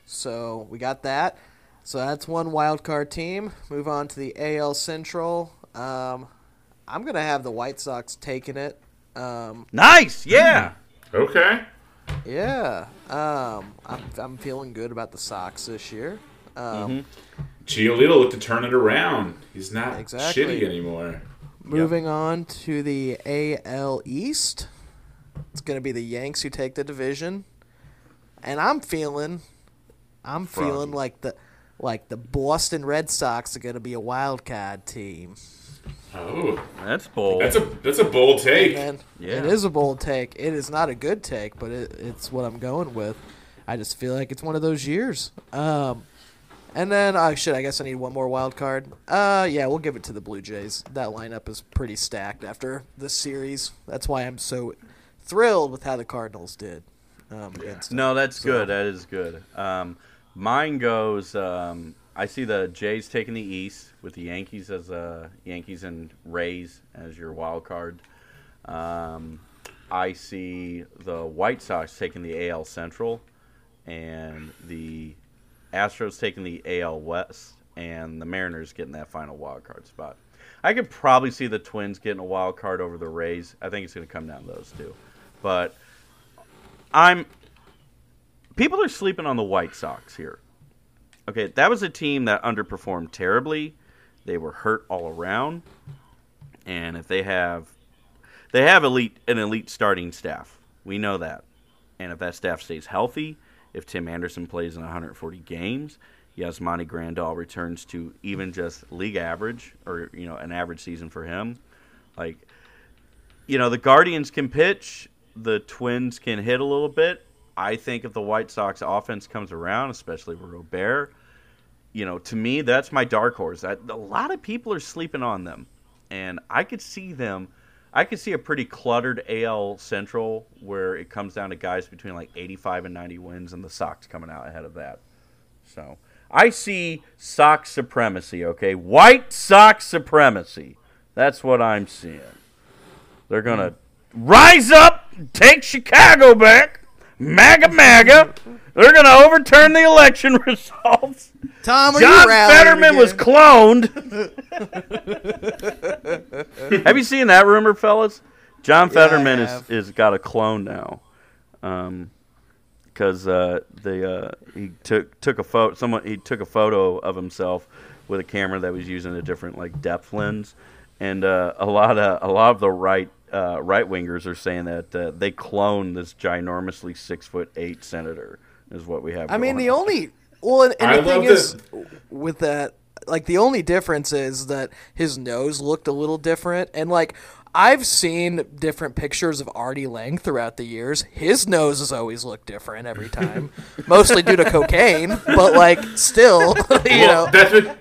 so we got that. So that's one wild card team. Move on to the AL Central. Um, I'm gonna have the White Sox taking it. Um, Nice, yeah. Okay. yeah, um, I'm, I'm feeling good about the Sox this year. Um, Giolito looked to turn it around. He's not Exactly. shitty anymore. Moving on to the AL East, it's going to be the Yanks who take the division, and I'm feeling, I'm feeling like the, like the Boston Red Sox are going to be a wild card team. Oh, That's bold. that's a that's a bold take. And Yeah. it is a bold take. It is not a good take, but it, it's what I'm going with. I just feel like it's one of those years. Um, and then, uh, shit, I guess I need one more wild card. Uh, yeah, we'll give it to the Blue Jays. That lineup is pretty stacked after this series. That's why I'm so thrilled with how the Cardinals did. Um, against them. No, that's So- good. That is good. Um, mine goes. Um, I see the Jays taking the East with the Yankees as uh, Yankees and Rays as your wild card. Um, I see the White Sox taking the AL Central, and the Astros taking the AL West, and the Mariners getting that final wild card spot. I could probably see the Twins getting a wild card over the Rays. I think it's going to come down to those two, but I'm people are sleeping on the White Sox here. Okay, that was a team that underperformed terribly. They were hurt all around, and if they have, they have elite an elite starting staff. We know that, and if that staff stays healthy, if Tim Anderson plays in 140 games, Yasmani Grandal returns to even just league average or you know an average season for him, like you know the Guardians can pitch, the Twins can hit a little bit. I think if the White Sox offense comes around, especially with Robert, you know, to me that's my dark horse. I, a lot of people are sleeping on them, and I could see them. I could see a pretty cluttered AL Central where it comes down to guys between like 85 and 90 wins, and the Sox coming out ahead of that. So I see Sox supremacy. Okay, White Sox supremacy. That's what I'm seeing. They're gonna hmm. rise up, take Chicago back, MAGA MAGA. They're gonna overturn the election results. Tom, are John Fetterman was cloned. have you seen that rumor, fellas? John I Fetterman is is got a clone now, um, because uh, they uh, he took took a photo. Someone he took a photo of himself with a camera that was using a different like depth lens, and uh, a lot of a lot of the right uh, right wingers are saying that uh, they cloned this ginormously six foot eight senator. Is what we have. I mean, the on. only well, and, and the thing love is with that, like the only difference is that his nose looked a little different, and like I've seen different pictures of Artie Lange throughout the years. His nose has always looked different every time, mostly due to cocaine, but like still, you know. That's what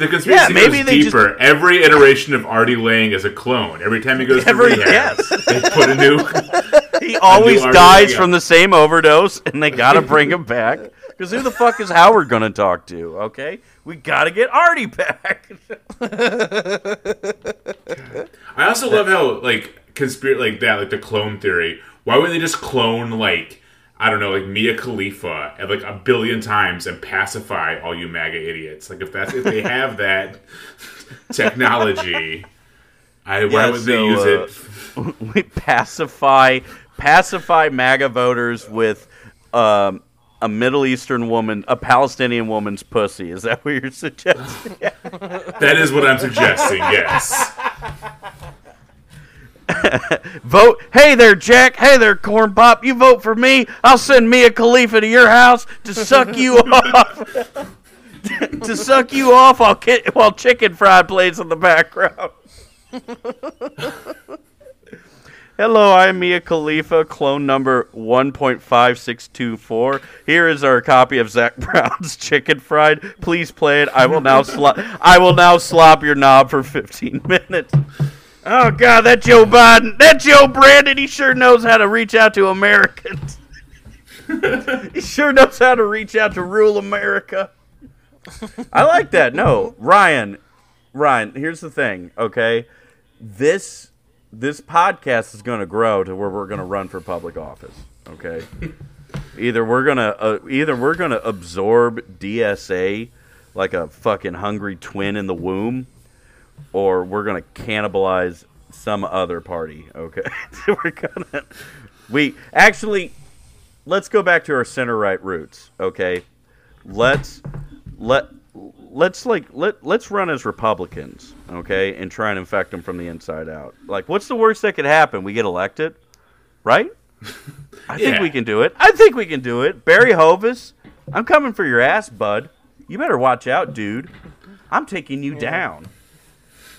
the conspiracy Yeah, maybe goes they just- deeper. Every iteration of Artie Lange is a clone. Every time he goes to rehab, yes. they put a new. He always Artie dies from the same overdose, and they gotta bring him back. Because who the fuck is Howard gonna talk to? Okay, we gotta get Artie back. I also love how like conspiracy like that, like the clone theory. Why wouldn't they just clone like I don't know, like Mia Khalifa at like a billion times and pacify all you MAGA idiots? Like if that's if they have that technology, I why Yeah, would they so, use uh, it? we pacify pacify MAGA voters with um, a Middle Eastern woman, a Palestinian woman's pussy. Is that what you're suggesting? That is what I'm suggesting. Yes. vote. Hey there, Jack. Hey there, Corn Pop. You vote for me. I'll send Mia Khalifa to your house to suck you off. to suck you off while, ki- while chicken fried plays in the background. Hello, I'm Mia Khalifa, clone number 1.5624. Here is our copy of Zac Brown's Chicken Fried. Please play it. I will now slop I will now slop your knob for 15 minutes. Oh god, that Joe Biden, that Joe Brandon, he sure knows how to reach out to Americans. he sure knows how to reach out to rural America. I like that. No, Ryan, Ryan, here's the thing, okay? This this podcast is going to grow to where we're going to run for public office, okay? either we're going to uh, either we're going to absorb DSA like a fucking hungry twin in the womb or we're going to cannibalize some other party, okay? we're going to we actually let's go back to our center right roots, okay? Let's let let's like let let's run as Republicans, okay, and try and infect them from the inside out. Like, what's the worst that could happen? We get elected, right? I think Yeah. we can do it. I think we can do it. Barry Hovis, I'm coming for your ass, bud. You better watch out, dude. I'm taking you down.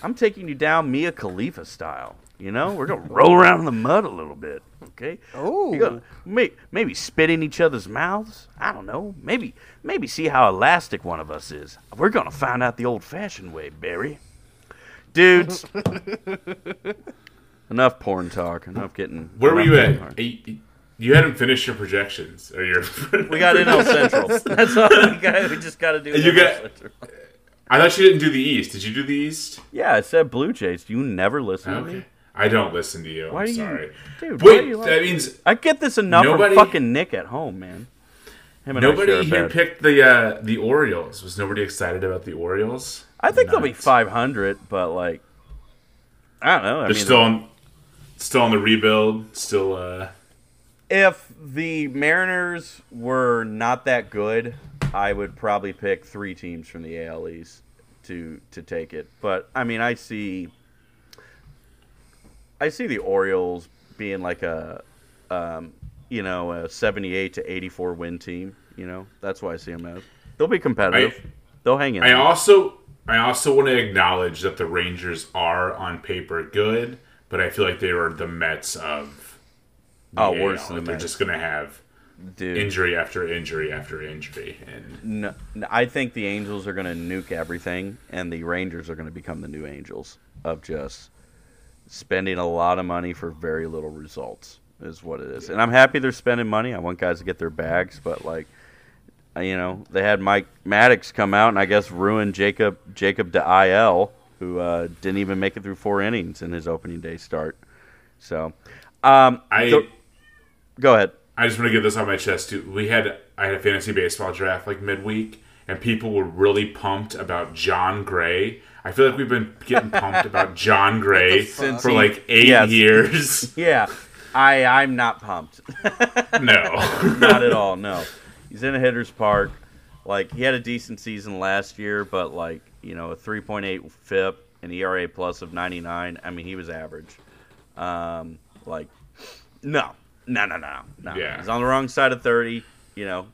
I'm taking you down Mia Khalifa style. You know, we're gonna roll around in the mud a little bit. Okay. Ooh. You're gonna oh. may, maybe spit in each other's mouths. I don't know. Maybe maybe see how elastic one of us is. We're gonna find out the old-fashioned way, Barry. Dudes. enough porn talk. Enough getting. Where were you at? You- You hadn't finished your projections or your. We got NL Central. That's all we got. We just got to do. You NL got- Central. I thought you didn't do the East. Did you do the East? Yeah, I said Blue Jays. Do you never listen to me? I don't listen to you. Why I'm do you- sorry. Dude, Wait, you like that me? means I get this enough Nobody- from fucking Nick at home, man. Him and I share nobody here picked the uh, the Orioles. Was nobody excited about the Orioles? I think they'll be 500, but like, I don't know. I They're mean, still on, still on the rebuild. Still, uh, if the Mariners were not that good, I would probably pick three teams from the AL East to to take it. But I mean, I see, I see the Orioles being like a, um, you know, a seventy-eight to eighty-four win team. You know, that's why I see them as. They'll be competitive. I- They'll hang in. I there. also I also want to acknowledge that the Rangers are on paper good, but I feel like they are the Mets of. the Oh, AL. worse than Like the They're Mets. just gonna have Dude. injury after injury after injury, and No, I think the Angels are going to nuke everything, and the Rangers are going to become the new Angels of just spending a lot of money for very little results. Is what it is, and I'm happy they're spending money. I want guys to get their bags, but like, uh, you know, they had Mike Maddux come out and I guess ruin Jacob Jacob de Il, who uh, didn't even make it through four innings in his opening day start. So, um, I. so- go ahead. I just want to get this on my chest too. We had I had a fantasy baseball draft like midweek, and people were really pumped about Jon Gray. I feel like we've been getting pumped about Jon Gray Since for like eight yes. years. Yeah, I I'm not pumped. no, Not at all. No, he's in a hitter's park. Like he had a decent season last year, but like you know a 3.8 FIP, an ERA plus of 99. I mean he was average. Um, like no, no, no, no, no. Yeah. He's on the wrong side of 30. You know,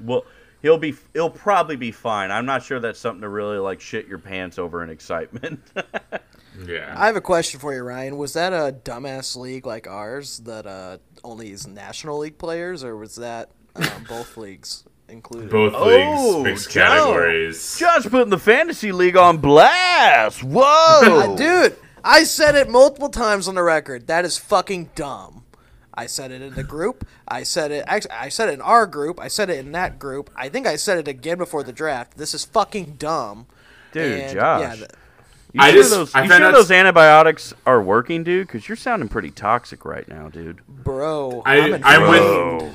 well he'll be he'll probably be fine. I'm not sure that's something to really like shit your pants over in excitement. yeah. I have a question for you, Ryan. Was that a dumbass league like ours that uh, only is National League players, or was that um, both leagues included? Both Oh, leagues, mixed Joe. categories. Josh putting the fantasy league on blast. Whoa, Uh, dude, I said it multiple times on the record. That is fucking dumb. I said it in the group. I said it. Actually, I said it in our group. I said it in that group. I think I said it again before the draft. This is fucking dumb. Dude, And, Josh. yeah, th- You I sure just- those, I you sure out- those antibiotics are working, dude? Because you're sounding pretty toxic right now, dude. Bro, I- I'm in I'm with- Bro.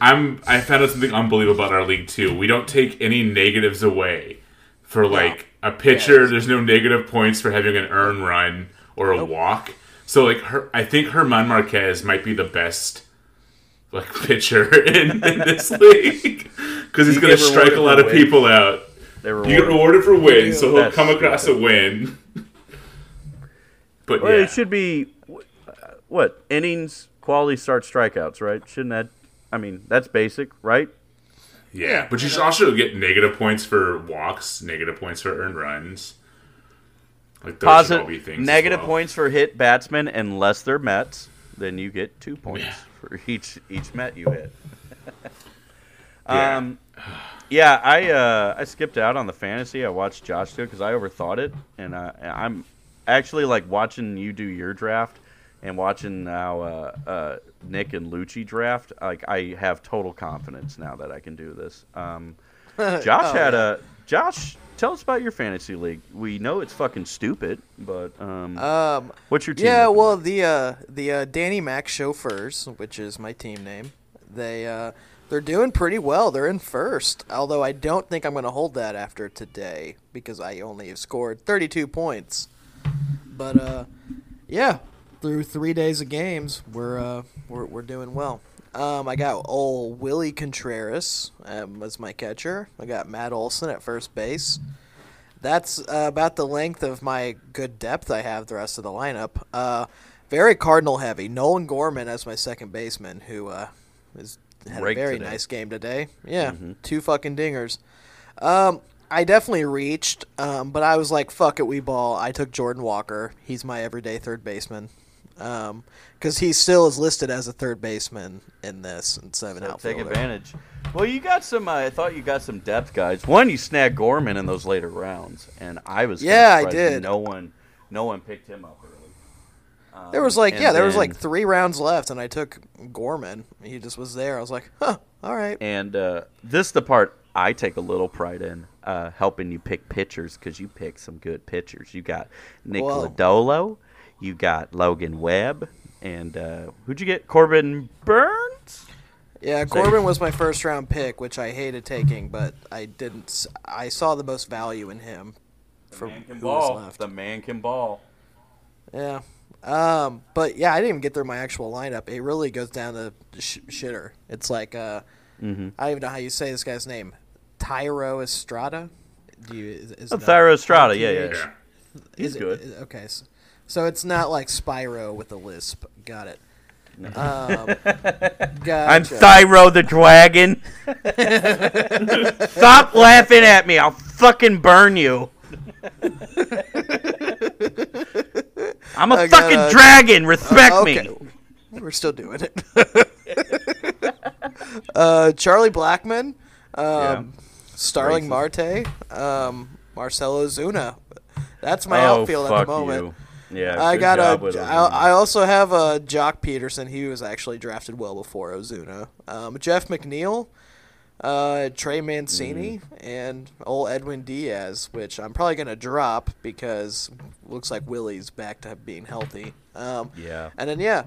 I'm I found out something unbelievable about our league too. We don't take any negatives away for like a pitcher. There's no negative points for having an earn run or a walk. So like her, I think Germán Márquez might be the best like pitcher in, in this league because he's going to strike a lot of wins. people out. You get rewarded for wins, so he'll That's come across stupid. a win. But Well, yeah, it should be what innings, quality start, strikeouts, right? Shouldn't that? I mean, that's basic, right? yeah. But you should also get negative points for walks, negative points for earned runs. Like those should all be things. negative well. points for hit batsmen unless they're Mets. Then you get two points Yeah. for each each Met you hit. Yeah. Um, yeah, I uh, I skipped out on the fantasy. I watched Josh do it because I overthought it, and uh, I'm actually like watching you do your draft and watching now uh, uh, Nick and Lucci draft. Like I have total confidence now that I can do this. Um, Josh Oh, had yeah. a Josh. Tell us about your fantasy league. We know it's fucking stupid, but um, Um, what's your team? yeah, well, like? the uh, the uh, Danny Mac chauffeurs, which is my team name, they uh, they're doing pretty well. They're in first, although I don't think I'm going to hold that after today because I only have scored 32 points. But uh, yeah, through three days of games, we're uh, we're we're doing well. Um, I got old Willie Contreras um, as my catcher. I got Matt Olson at first base. That's uh, about the length of my good depth I have the rest of the lineup. Uh, very Cardinal heavy. Nolan Gorman as my second baseman, who uh, is, had Raked a very today. nice game today. Yeah, two fucking dingers. Um, I definitely reached, um, but I was like, "Fuck it, we ball." I took Jordan Walker. He's my everyday third baseman, because he still is listed as a third baseman in this and seven So outfielder. take advantage. Well, you got some. Uh, I thought you got some depth guys. One, you snagged Gorman in those later rounds, and I was Yeah, I did. No one, no one picked him up early. Um, There was like, yeah, there was like three rounds left, and I took Gorman. He just was there. I was like, huh, all right. And uh, this is the part I take a little pride in, uh, helping you pick pitchers because you pick some good pitchers. You got Nick Well- Lodolo, you got Logan Webb, and uh, who'd you get? Corbin Burnes. Yeah, Corbin was my first round pick, which I hated taking, but I didn't. I saw the most value in him for man can who was ball. left. The man can ball. Yeah. Um, but yeah, I didn't even get through my actual lineup. It really goes down to sh- shitter. It's like uh, Mm-hmm. I don't even know how you say this guy's name. Tyro Estrada. Do you? Is, is Oh, it a- Thairo Estrada, yeah, yeah. yeah. He's is good. is- okay, so, so it's not like Spyro with a lisp. Got it. Um, gotcha. I'm Thyro the Dragon. Stop laughing at me. I'll fucking burn you. I'm a I fucking gotta- dragon. Respect okay. me. We're still doing it. uh, Charlie Blackmon, um, Starling Marte, um, Marcell Ozuna. That's my oh, outfield at the moment. you. Yeah, I got a. with I, Ozuna. I also have a Joc Pederson. He was actually drafted well before Ozuna. Um, Jeff McNeil, uh, Trey Mancini, Mm. and old Edwin Diaz, which I'm probably gonna drop because looks like Willie's back to being healthy. Um, Yeah. and then yeah,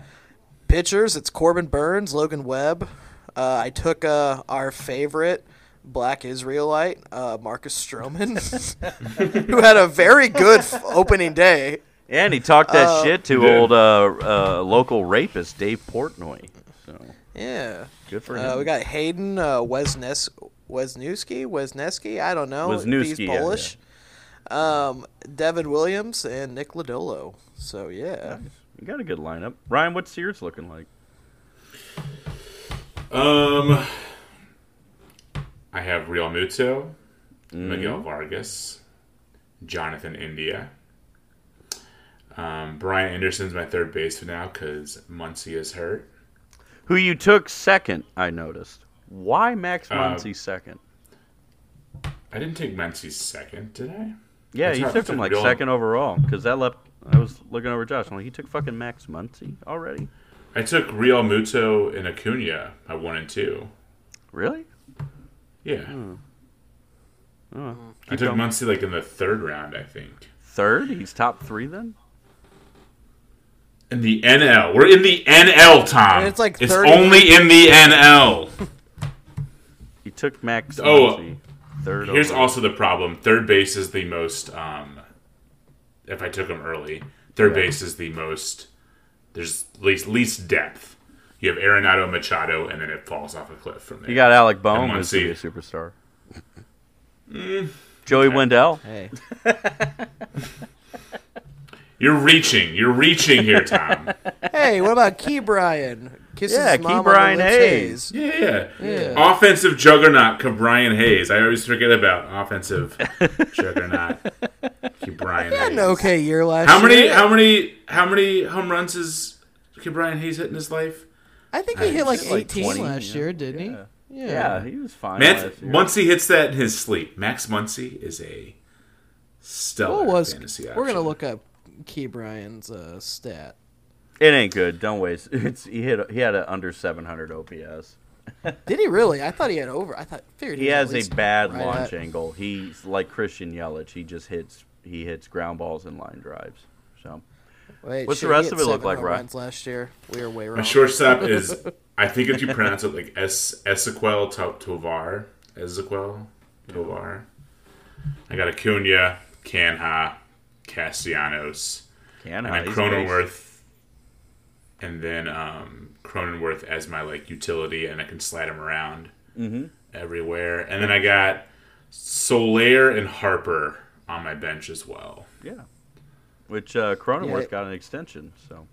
pitchers. It's Corbin Burnes, Logan Webb. Uh, I took uh, our favorite. Black Israelite, uh, Marcus Stroman, who had a very good f- opening day. And he talked that uh, shit to He old uh, uh, local rapist Dave Portnoy. So Yeah. good for him. Uh, we got Hayden uh, Wesnes- Wesniewski, Wesneski, I don't know. Wisniewski, He's yeah, Polish. Um, Devin Williams and Nick Lodolo. So yeah. you got a good lineup. Ryan, what's yours looking like? Um, I have Realmuto, Miguel Vargas, Jonathan India. Um, Brian Anderson's my third baseman now because Muncy is hurt. Who you took second? I noticed. Why Max Uh, Muncy second? I didn't take Muncy's second, did I? Yeah, That's you took him like real- second overall because that left. I was looking over Josh. I'm like, he took fucking Max Muncy already. I took Realmuto and Acuna at one and two. Really? Yeah. Oh, I took. Muncy like in the third round, I think. Third? He's top three then? In the NL. We're in the NL, Tom. It's like it's only in the NL. He took Max Oh, Muncy, third. Here's over. also the problem. Third base is the most. Um, if I took him early, third base is the most. There's least least depth. You have Arenado Machado, and then it falls off a cliff from there. You got Alec Bohm, And who's to be a superstar. Mm. Joey Wendle. Hey, You're reaching. You're reaching here, Tom. hey, what about Ke'Bryan? Kisses Yeah, Key mom on the Brian lips, Hayes. yeah, yeah, Yeah. Offensive juggernaut, Ke'Bryan Hayes. I always forget about offensive juggernaut, Ke'Bryan Had Hayes. an okay year last How many? year. How many? How many home runs has Ke'Bryan Hayes hit in his life? I think he hit like Like 18 20, last yeah. year, didn't Yeah. he? Yeah, he was fine. Man, last year. Muncy hits that in his sleep. Max Muncy is a stellar What was? fantasy We're gonna look up Ke'Bryan's uh, stat. It ain't good. Don't waste. It's he hit. He had an under 700 OPS. Did he really? I thought he had over. I thought figured He was at has a bad right launch at- angle. He's like Christian Yelich. He just hits. He hits ground balls and line drives. So Wait, What's the shit, he rest of it look like, Ryan? last year. We were way wrong. My shortstop is, I think if you pronounce it like Es Ezequiel To- Tovar, Ezequiel Tovar. I got Acuna, Canha, Castellanos, can and then he's Cronenworth, and then um, Cronenworth as my like utility, and I can slide him around Mm-hmm. everywhere. And then I got Soler and Harper on my bench as well. Yeah. Which uh, Cronenworth Yeah. got an extension. So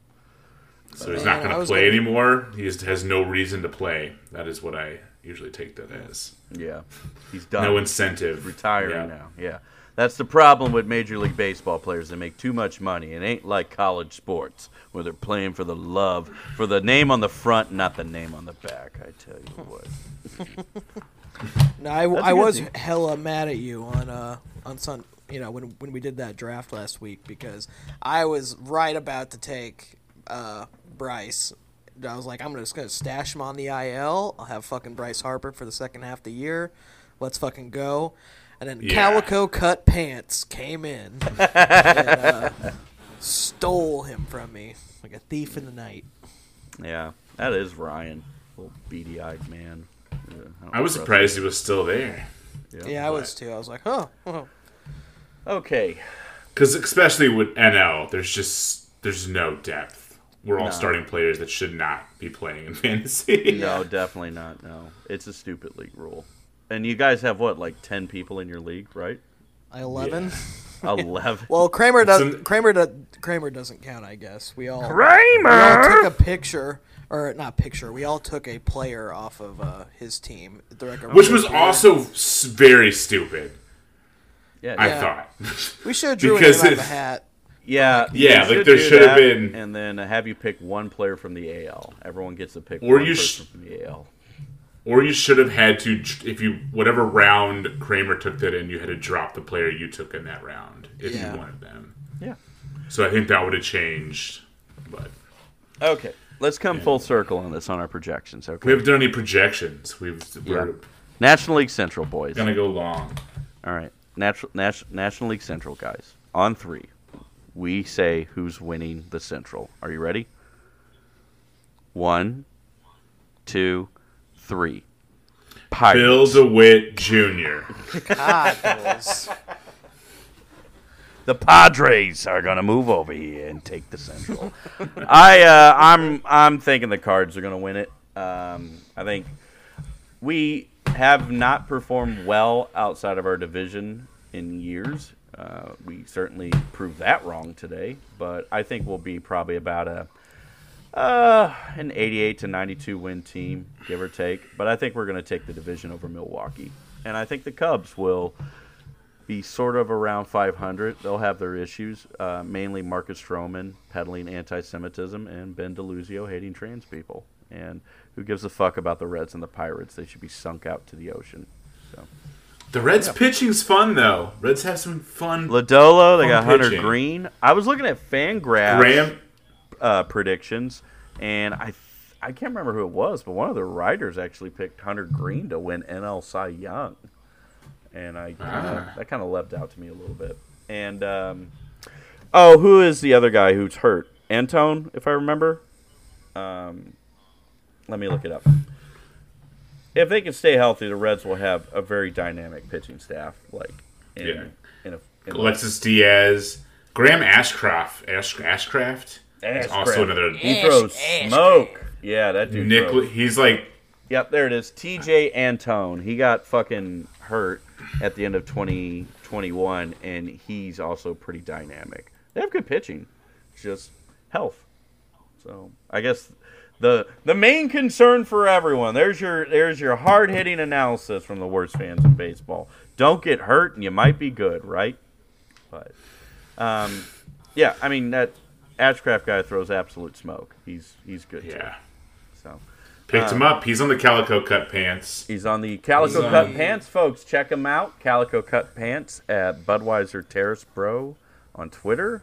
So he's not going to play gonna- anymore. He has no reason to play. That is what I usually take that as. yeah, he's done. No incentive. retiring Yeah. now. Yeah. That's the problem with Major League Baseball players. They make too much money. It ain't like college sports where they're playing for the love, for the name on the front, not the name on the back. I tell you what. No, I, good was thing. hella mad at you on uh on Sun. You know when when we did that draft last week because I was right about to take uh Bryce. I was like, I'm just gonna stash him on the IL. I'll have fucking Bryce Harper for the second half of the year. Let's fucking go. And then Yeah. Calico Cut Pants came in and uh, stole him from me like a thief in the night. Yeah, that is Ryan, little beady-eyed man. Yeah, don't I was surprised he was still there. him. Yeah, I was too. I was like, huh. huh. Okay. Because especially with NL, there's just there's no depth. We're all No. starting players that should not be playing in fantasy. No, definitely not. No, it's a stupid league rule. And you guys have what, like ten people in your league, right? Eleven. Eleven. Well, Kramer doesn't. Kramer does. Kramer doesn't count. I guess we all. Kramer! We all took a picture, or not picture. We all took a player off of uh, his team. They're like a Which was really also very stupid. yeah, I Yeah. thought. We should have drew because him out of a it's- hat. Yeah, Yeah, like, there should have been- and then have you pick one player from the AL. Everyone gets to pick Or one you person sh- from the AL. Or you should have had to, if you whatever round Kramer took that in, you had to drop the player you took in that round if Yeah. you wanted them. Yeah. So I think that would have changed. But Okay, let's come full circle on this on our projections. Okay. We haven't done any projections. We've we're Yeah. National League Central boys. gonna go long. All right, Natural Nas- National League Central guys. On three, we say who's winning the Central. Are you ready? One, two, three. Pirates. Bill DeWitt Jr. God, the Padres are gonna move over here and take the Central. I uh, I'm I'm thinking the Cards are gonna win it. Um, I think we have not performed well outside of our division in years. Uh, we certainly proved that wrong today, but I think we'll be probably about a uh, an 88 to 92 win team, give or take. But I think we're going to take the division over Milwaukee, and I think the Cubs will be sort of around 500. They'll have their issues, uh, mainly Marcus Stroman peddling anti-Semitism and Ben DeLuzio hating trans people. And who gives a fuck about the Reds and the Pirates? They should be sunk out to the ocean. So The Reds pitching's fun though. Reds have some fun. Lodolo, they got Fun Hunter. Greene. I was looking at Fangraphs Graham. Uh, predictions, and I I can't remember who it was, but one of the writers actually picked Hunter Greene to win NL Cy Young, and I kinda, Ah. that kind of leapt out to me a little bit. And um, Oh, who is the other guy who's hurt? Antone, if I remember. Um, let me look it up. If they can stay healthy, the Reds will have a very dynamic pitching staff. Like, in, Yeah. in a, in Alexis Diaz, Graham Ashcraft, Ash, Ashcraft, is Ashcraft. also another he throws smoke. Yeah, that dude. Nick. throws- He's like Yep, there it is. Tejay Antone. He got fucking hurt at the end of 2021, and he's also pretty dynamic. They have good pitching, just health. So I guess the the main concern for everyone there's your there's your hard hitting analysis from the worst fans in baseball. Don't get hurt, and you might be good, right? But um, yeah, I mean that Ashcraft guy throws absolute smoke. He's he's good. too. yeah. So. Picked him up. He's on the calico cut pants. He's on the Calico He's on- Cut Pants, folks. Check him out. Calico Cut Pants at Budweiser Terrace Bro on Twitter.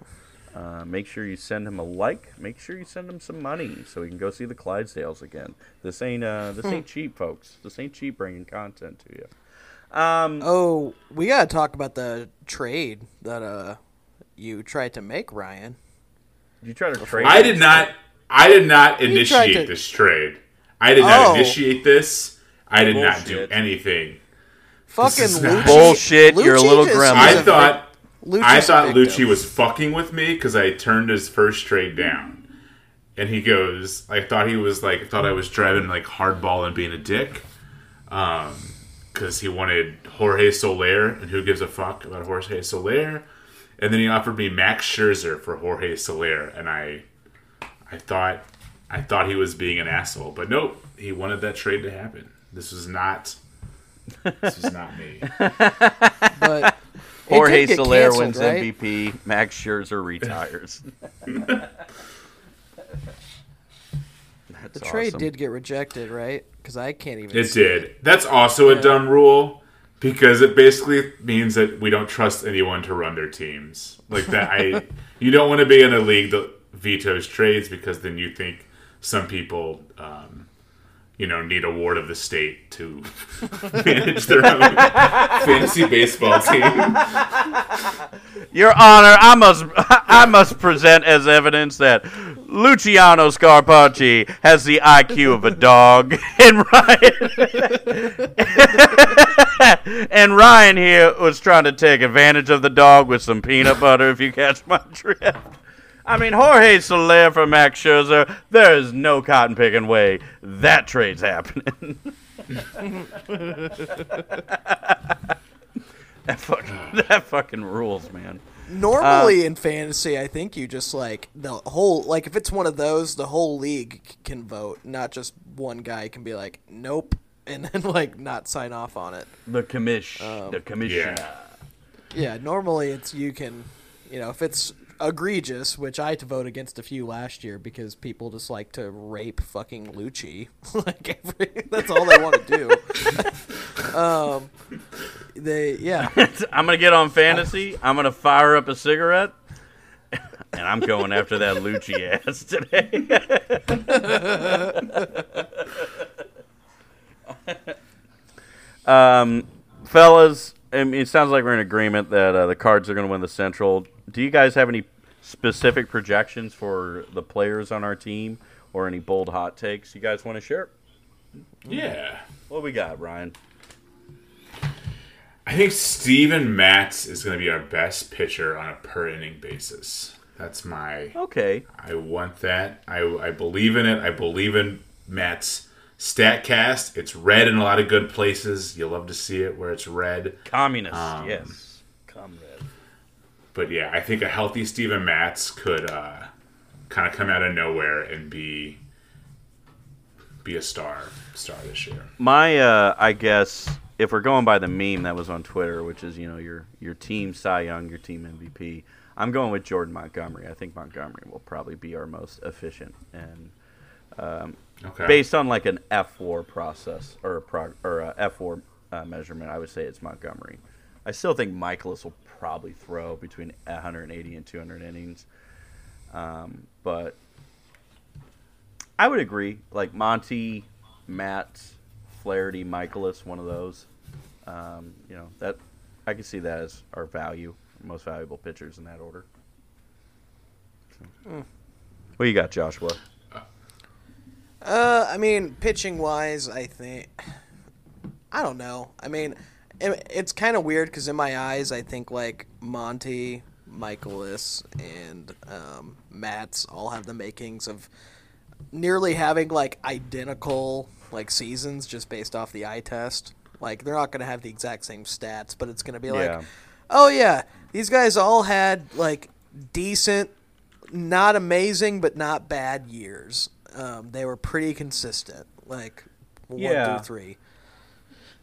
Uh, make sure you send him a like. Make sure you send him some money so he can go see the Clydesdales again. This ain't uh, this ain't cheap, folks. This ain't cheap bringing content to you. Um, Oh, we gotta talk about the trade that uh you tried to make, Ryan. You try to trade. I did not. I did not tried initiate to- this trade. I did not Oh. initiate this. I did not Bullshit. do anything. Fucking is not- Lucci. Bullshit, you're a Lucci little just gremlin. was I a thought. vic- Lucci's I a thought victim. Lucci was fucking with me because I turned his first trade down, and he goes, "I thought he was like, thought I was driving like hardball and being a dick, um, because he wanted Jorge Soler, and who gives a fuck about Jorge Soler?" And then he offered me Max Scherzer for Jorge Soler, and I, I thought, I thought he was being an asshole, but nope, he wanted that trade to happen. This was not, this was not me. but Jorge did Soler canceled, wins right? MVP. Max Scherzer retires. That's The trade awesome. did get rejected, right? Because I can't even. It see did. That's also a dumb rule because it basically means that we don't trust anyone to run their teams. Like that, I you don't want to be in a league that vetoes trades because then you think some people, um, you know, need a ward of the state to manage their own fantasy baseball team. Your Honor, I must I must present as evidence that Luciano Scarpacci has the IQ of a dog, and Ryan and Ryan here was trying to take advantage of the dog with some peanut butter. If you catch my drift. I mean, Jorge Soler for Max Scherzer. There is no cotton picking way that trade's happening. that fucking that fucking rules, man. Normally Uh, in fantasy, I think you just like the whole like if it's one of those, the whole league can vote, not just one guy can be like, nope, and then like not sign off on it. The commish, Um, the commissioner. Yeah, normally it's you can, you know, if it's egregious, which I had to vote against a few last year because people just like to rape fucking Lucci. like every, that's all they want to do. um, they yeah. I'm gonna get on fantasy. I'm gonna fire up a cigarette, and I'm going after that Lucci ass today. um, fellas, I mean, it sounds like we're in agreement that uh, the Cards are gonna win the Central. Do you guys have any specific projections for the players on our team, or any bold hot takes you guys want to share? Yeah. What we got, Ryan? I think Steven Matz is going to be our best pitcher on a per inning basis. That's my. Okay. I want that. I, I believe in it. I believe in Matt's Statcast. It's red in a lot of good places. You'll love to see it where it's red. Communist, Um, yes. But yeah, I think a healthy Steven Matz could uh, kind of come out of nowhere and be be a star star this year. My, uh, I guess, if we're going by the meme that was on Twitter, which is you know your your team Cy Young, your team MVP, I'm going with Jordan Montgomery. I think Montgomery will probably be our most efficient and Okay. based on like an F4 process or a prog- or a F4 uh, measurement, I would say it's Montgomery. I still think Mikolas will probably throw between 180 and 200 innings, um, but I would agree. Like Monty, Matz, Flaherty, Mikolas, one of those. Um, you know that I can see that as our value, most valuable pitchers in that order. What you got, Joshua? Uh, I mean, pitching wise, I think I don't know. I mean, it, it's kind of weird because in my eyes, I think like Monty, Mikolas, and um, Matz all have the makings of nearly having like identical like seasons just based off the eye test. Like they're not going to have the exact same stats, but it's going to be like, Yeah. oh yeah, these guys all had like decent, not amazing, but not bad years. Um, they were pretty consistent, like one Yeah. through three.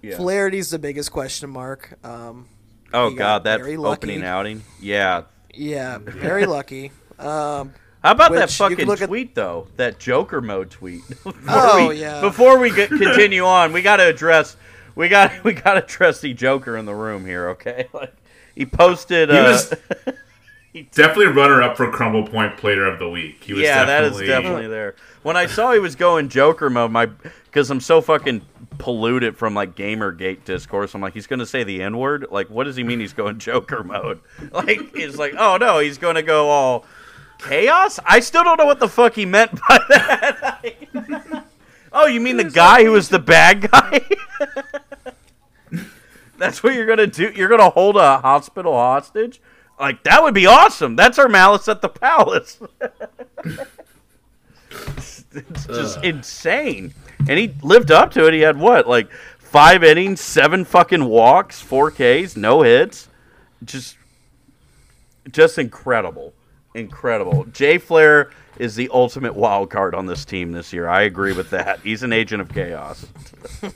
Yeah. Flaherty's the biggest question mark. Um, Oh God, that very lucky. opening outing. Yeah. yeah, very lucky. Um, How about that Which you could fucking look at- tweet though? That Joker mode tweet. Before Oh, we, yeah. Before we get, continue on, we got to address. We got we got to address the Joker in the room here. Okay, like he posted. He uh, was definitely runner up for Crumble Point Player of the Week. He was yeah, that definitely, is definitely there. When I saw he was going Joker mode, my because I'm so fucking polluted from like GamerGate discourse, I'm like, he's gonna say the N word. Like, what does he mean he's going Joker mode? Like, it's like, oh no, he's gonna go all chaos. I still don't know what the fuck he meant by that. oh, you mean the guy who was the bad guy? That's what you're gonna do. You're gonna hold a hospital hostage. Like that would be awesome. That's our malice at the palace. it's just insane. And he lived up to it. He had what, like five innings, seven fucking walks, four Ks, no hits. Just, just incredible, incredible. Jay Flair is the ultimate wild card on this team this year. I agree with that. He's an agent of chaos.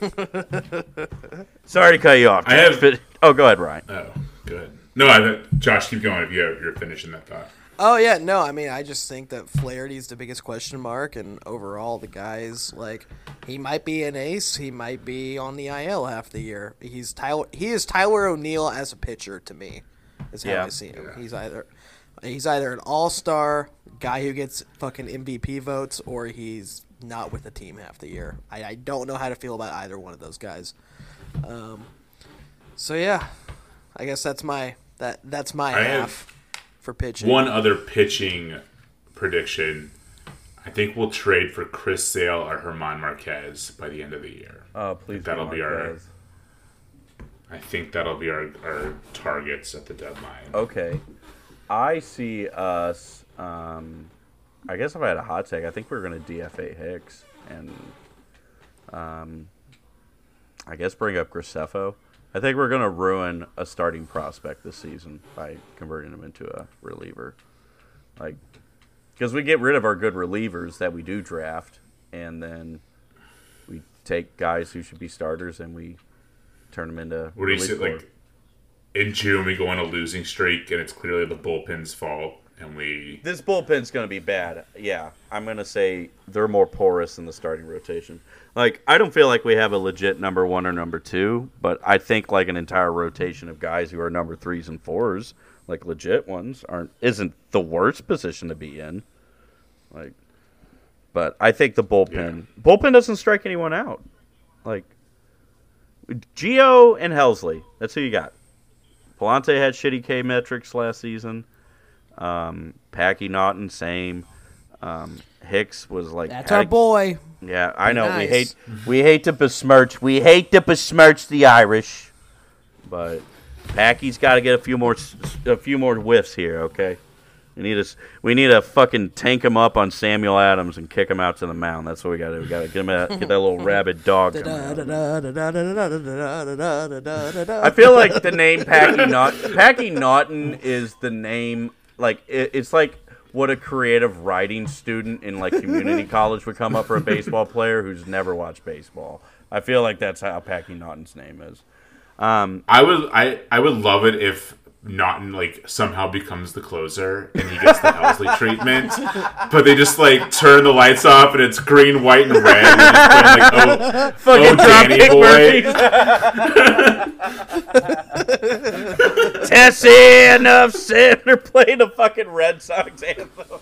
Sorry to cut you off. I have- but- oh, go ahead, Ryan. Oh, good. No, I, Josh, keep going if you're, you're finishing that thought. Oh yeah, no, I mean I just think that Flaherty's the biggest question mark, and overall the guys like he might be an ace, he might be on the IL half the year. He's Tyler, he is Tyler O'Neill as a pitcher to me, is how Yeah. I see him. He's either he's either an all star guy who gets fucking MVP votes, or he's not with the team half the year. I, I don't know how to feel about either one of those guys. Um, so yeah, I guess that's my that that's my I have half for pitching. One other pitching prediction. I think we'll trade for Chris Sale or Germán Márquez by the end of the year. Oh, please. That'll be our- I think that'll be our, our targets at the deadline. Okay. I see us. Um, I guess if I had a hot take, I think we're going to DFA Hicks and, um, I guess bring up Graceffo. I think we're going to ruin a starting prospect this season by converting him into a reliever. Like, because we get rid of our good relievers that we do draft, and then we take guys who should be starters and we turn them into. What do you sit like in June we go on a losing streak and it's clearly the bullpen's fault and we This bullpen's going to be bad. Yeah, I'm going to say they're more porous in the starting rotation. Like, I don't feel like we have a legit number one or number two, but I think like an entire rotation of guys who are number threes and fours, like legit ones, aren't isn't the worst position to be in. Like, but I think the bullpen bullpen doesn't strike anyone out. Like, Geo and Helsley, that's who you got. Pallante had shitty K metrics last season. Um, Packy Naughton, same. Um, Hicks was like That's our a- boy. Yeah, I know. We hate we hate to besmirch we hate to besmirch the Irish, but Packy's got to get a few more s- a few more whiffs here. Okay, we need to we need to fucking tank him up on Samuel Adams and kick him out to the mound. That's what we got to. We got to get him that, get that little rabid dog. coming out. I I feel like the name Packy Naughton, Packy Naughton is the name. Like it, it's like what a creative writing student in like community college would come up for a baseball player who's never watched baseball. I feel like that's how Packy Naughton's name is. Um, I would I I would love it if Naughton like somehow becomes the closer and he gets the Helsley treatment, but they just like turn the lights off and it's green, white, and red. And just playing, like, oh, Fucking oh, Danny Dropkick boy. Murphys. Tessie enough said they're playing the fucking Red Sox anthem.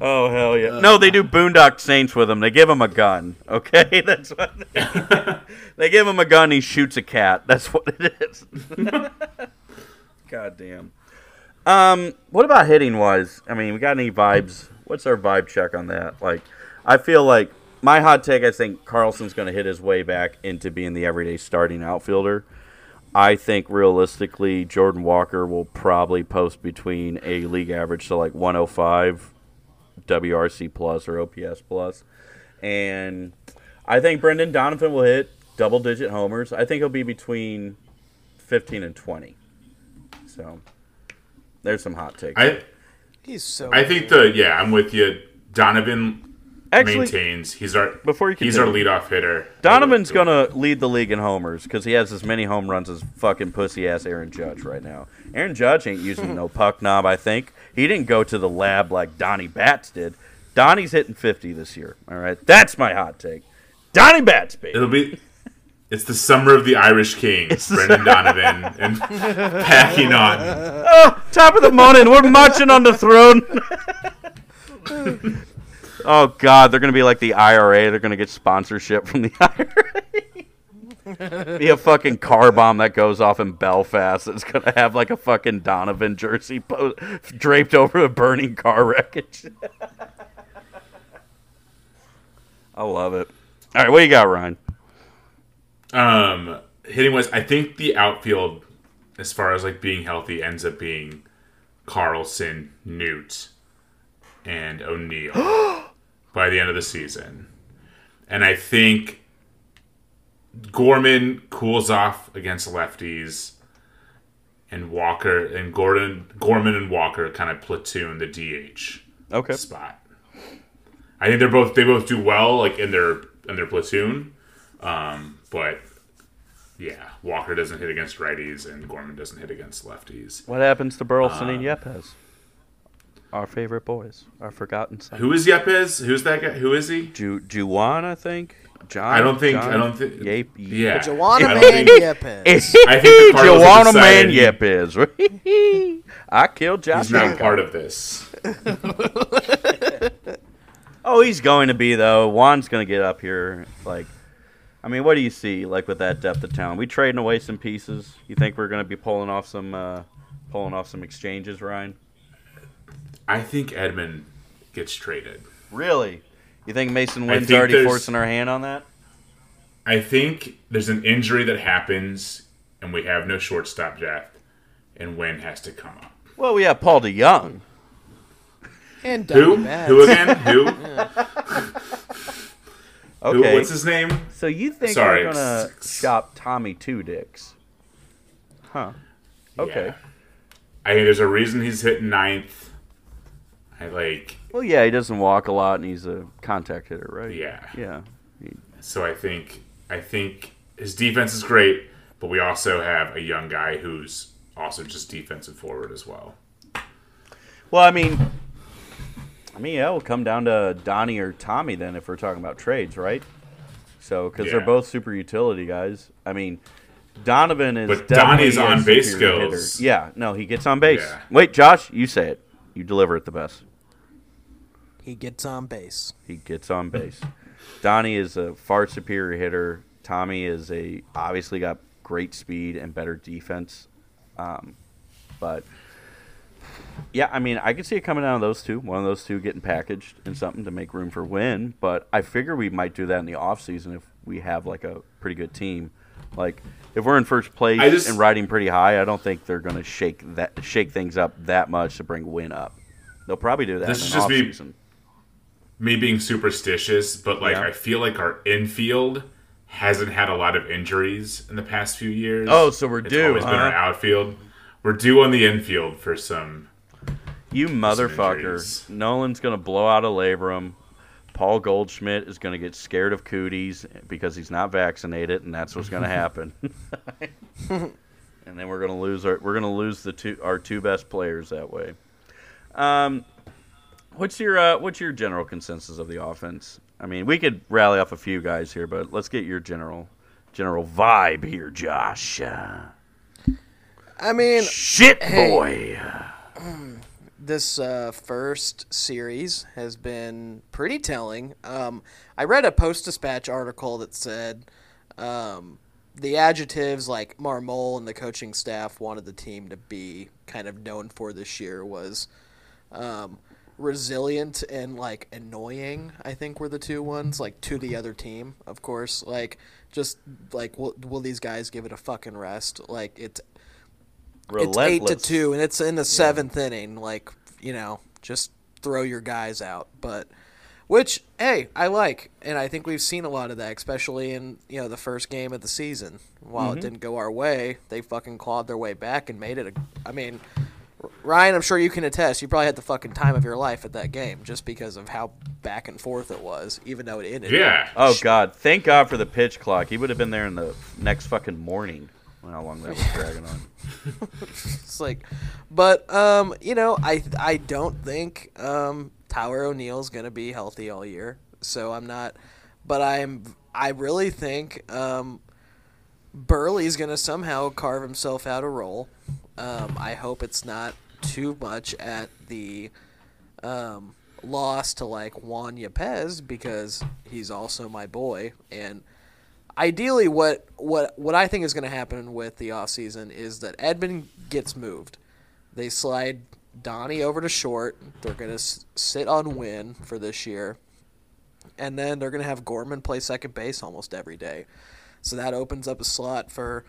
Oh hell yeah! No, they do Boondock Saints with him. They give him a gun. Okay, that's what they, they give him a gun. He shoots a cat. That's what it is. God damn. Um, what about hitting wise? I mean, we got any vibes? What's our vibe check on that? Like, I feel like my hot take. I think Carlson's going to hit his way back into being the everyday starting outfielder. I think realistically, Jordan Walker will probably post between a league average to like 105 WRC plus or OPS plus, and I think Brendan Donovan will hit double digit homers. I think he'll be between 15 and 20. So there's some hot takes. I He's so. I think the yeah, I'm with you. Donovan Actually, maintains. He's our before you he's our leadoff hitter. Donovan's gonna lead the league in homers because he has as many home runs as fucking pussy ass Aaron Judge right now. Aaron Judge ain't using no puck knob. I think he didn't go to the lab like Donnie Bats did. Donnie's hitting 50 this year. All right, that's my hot take. Donnie Bats, baby. It'll be. It's the summer of the Irish King, Brendan Donovan, and Packy Naughton. Oh, top of the morning, we're marching on the throne. oh God, they're gonna be like the IRA. They're gonna get sponsorship from the IRA. be a fucking car bomb that goes off in Belfast. It's gonna have like a fucking Donovan jersey po- draped over a burning car wreckage. I love it. All right, what do you got, Ryan? Um, hitting was I think the outfield, as far as like being healthy, ends up being Carlson, Newt, and O'Neill by the end of the season, and I think Gorman cools off against lefties, and Walker and Gordon Gorman and Walker kind of platoon the DH Okay. spot. I think they're both they both do well like in their in their platoon, um, but yeah, Walker doesn't hit against righties and Gorman doesn't hit against lefties. What happens to Burleson and Yepez? Our favorite boys, our forgotten sons. Who is Yepez? Who's that guy? Who is he? Ju- Juwan, I think. John. I don't think- John? I don't think- Yep. Yeah, Joanna I don't Man think- Yepez. I think the Cardinals have man Yep is. I killed Josh. He's not part of this. Oh, he's going to be though. Juan's going to get up here. Like, I mean, what do you see? Like with that depth of talent, we trading away some pieces. You think we're going to be pulling off some, uh, pulling off some exchanges, Ryan? I think Edman gets traded. Really? You think Mason I Winn's think already forcing our hand on that? I think there's an injury that happens and we have no shortstop depth, and Wynn has to come up. Well, we have Paul DeJong. And Who? Donnie Who again? Who? Okay. Who? What's his name? So you think Sorry. we're gonna shop Tommy Two Dicks? Huh? Okay. Yeah. I think there's a reason he's hitting ninth. I like, Well, yeah, he doesn't walk a lot, and he's a contact hitter, right? yeah. Yeah. He- So I think I think his defense is great, but we also have a young guy who's also just defensive forward as well. Well, I mean, I mean, yeah, it'll come down to Donnie or Tommy then if we're talking about trades, right? So, because they're both super utility guys. I mean, Donovan is But Donnie's on base superior hitter. skills. Yeah, no, he gets on base. Yeah. Wait, Josh, you say it. You deliver it the best. He gets on base. He gets on base. Donnie is a far superior hitter. Tommy is a obviously got great speed and better defense. Um, but yeah, I mean, I could see it coming down to those two. One of those two getting packaged in something to make room for Winn. But I figure we might do that in the offseason if we have like a pretty good team. Like if we're in first place just- and riding pretty high, I don't think they're going to shake that shake things up that much to bring Winn up. They'll probably do that This in is the just me- offseason. Me being superstitious, but like Yeah. I feel like our infield hasn't had a lot of injuries in the past few years. Oh, so we're It's due, always been our outfield. We're due on the infield for some. You motherfucker. injuries. Nolan's going to blow out a labrum. Paul Goldschmidt is going to get scared of cooties because he's not vaccinated, and that's what's going to happen. and then we're going to lose our we're going to lose the two our two best players that way. Um, what's your uh, what's your general consensus of the offense? I mean, we could rally off a few guys here, but let's get your general general vibe here, Josh. I mean, shit Hey. boy. this uh, first series has been pretty telling. Um, I read a Post Dispatch article that said um, the adjectives like Marmol and the coaching staff wanted the team to be kind of known for this year was um, resilient and like annoying. I think were the two ones like to the other team. Of course, like just like will, will these guys give it a fucking rest? Like it's it's eight to two, and it's in the seventh yeah. inning. Like you know, just throw your guys out. But which hey, I like, and I think we've seen a lot of that, especially in you know the first game of the season. While mm-hmm. it didn't go our way, they fucking clawed their way back and made it. A, I mean, Ryan, I'm sure you can attest. You probably had the fucking time of your life at that game just because of how back and forth it was, even though it ended. Yeah. Oh God! Thank God for the pitch clock. He would have been there in the next fucking morning. How long that was dragging on. it's like, but um, you know, I I don't think um Tyler O'Neill's gonna be healthy all year, so I'm not. But I'm I really think um, Buehrle's gonna somehow carve himself out a role. Um, I hope it's not too much at the um, loss to like Juan Yepez because he's also my boy and ideally what what what I think is going to happen with the off season is that Edman gets moved. They slide Donnie over to short. They're going to s- sit on Winn for this year. And then they're going to have Gorman play second base almost every day. So that opens up a slot for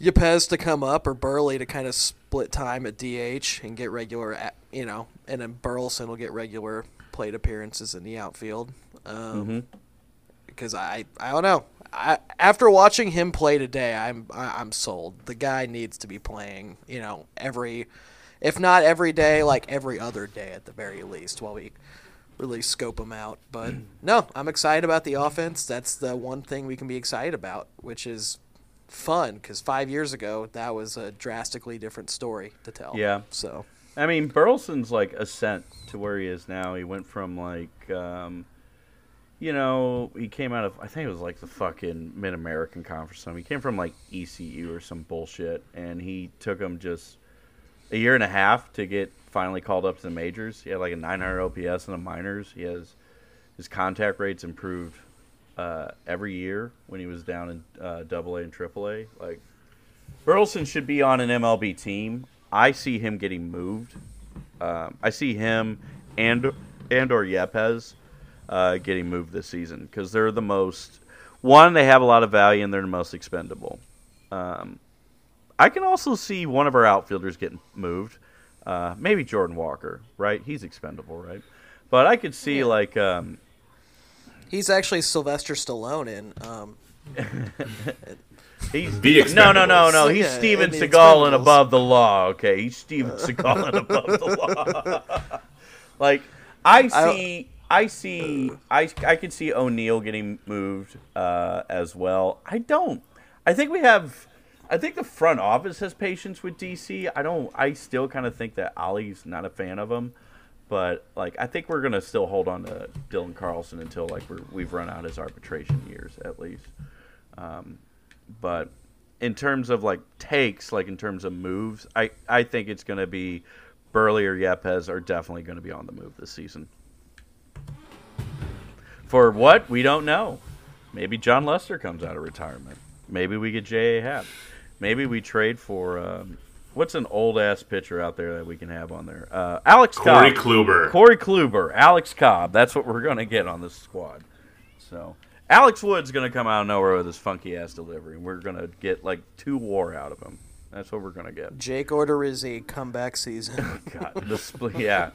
Yepez to come up or Buehrle to kind of split time at DH and get regular, at, you know, and then Burleson will get regular plate appearances in the outfield. Um, mm-hmm because I I don't know. I, after watching him play today, I'm I, I'm sold. The guy needs to be playing, you know, every, if not every day, like every other day at the very least, while we really scope him out. But no, I'm excited about the offense. That's the one thing we can be excited about, which is fun. Because five years ago, that was a drastically different story to tell. Yeah. So. I mean, Burleson's like ascent to where he is now. He went from like. Um, you know, he came out of I think it was like the fucking Mid American Conference. He came from like ECU or some bullshit, and he took him just a year and a half to get finally called up to the majors. He had like a 900 OPS in the minors. He has his contact rates improved uh, every year when he was down in uh, Double A and Triple A. Like Burleson should be on an MLB team. I see him getting moved. Um, I see him and and or Yepez uh, getting moved this season because they're the most. One, they have a lot of value and they're the most expendable. Um, I can also see one of our outfielders getting moved. Uh, maybe Jordan Walker, right? He's expendable, right? But I could see yeah. like. Um, He's actually Sylvester Stallone in. Um, He's no, no, no, no. He's yeah, Steven Seagal and above the law. Okay, he's Steven Seagal and above the law. like I see, I see. I I could see O'Neill getting moved uh, as well. I don't. I think we have. I think the front office has patience with DC. I don't. I still kind of think that Oli's not a fan of him, but like I think we're gonna still hold on to Dylan Carlson until like we have run out his arbitration years at least. Um, but in terms of like takes, like in terms of moves, I I think it's gonna be Burley or Yepez are definitely to be on the move this season. For what? We don't know. Maybe Jon Lester comes out of retirement. Maybe we get J.A. Happ. Maybe we trade for um, what's an old ass pitcher out there that we can have on there? Uh, Alex Corey Cobb. Kluber. Corey Kluber. Alex Cobb. That's what we're going to get on this squad. So Alex Wood's going to come out of nowhere with his funky ass delivery. and We're going to get like two WAR out of him. That's what we're going to get. Jake Odorizzi comeback season. oh, God, the, yeah.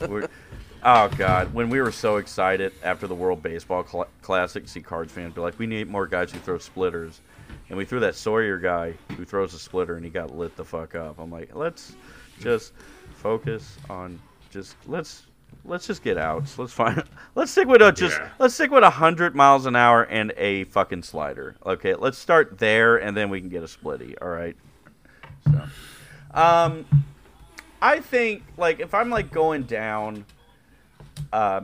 Oh God! When we were so excited after the World Baseball Cl- Classic, see Cards fans be like, "We need more guys who throw splitters," and we threw that Sawyer guy who throws a splitter, and he got lit the fuck up. I'm like, let's just focus on just let's let's just get out. Let's find. Let's stick with a just. Yeah. Let's stick with a hundred miles an hour and a fucking slider. Okay, let's start there, and then we can get a splitty. All right. So, um, I think like if I'm like going down uh,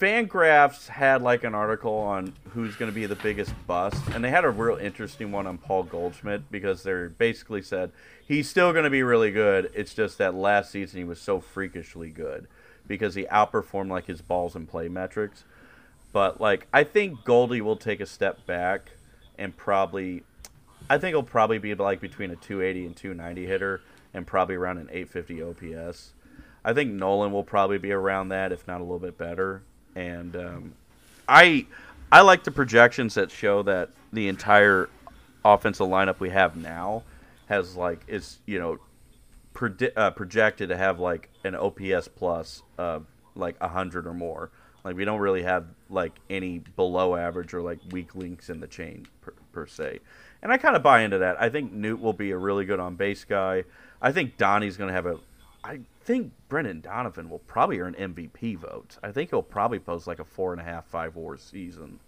Fangraphs had like an article on who's going to be the biggest bust, and they had a real interesting one on Paul Goldschmidt because they basically said he's still going to be really good. It's just that last season he was so freakishly good because he outperformed like his balls and play metrics. But like I think Goldie will take a step back and probably I think he'll probably be like between a 280 and 290 hitter, and probably around an 850 OPS. I think Nolan will probably be around that, if not a little bit better. And um, I I like the projections that show that the entire offensive lineup we have now has like is you know predi- uh, projected to have like an OPS plus of like hundred or more. Like we don't really have like any below average or like weak links in the chain per, per se. And I kind of buy into that. I think Newt will be a really good on base guy. I think Donnie's going to have a. I think Brendan Donovan will probably earn MVP votes. I think he'll probably post like a four and a half, five war season.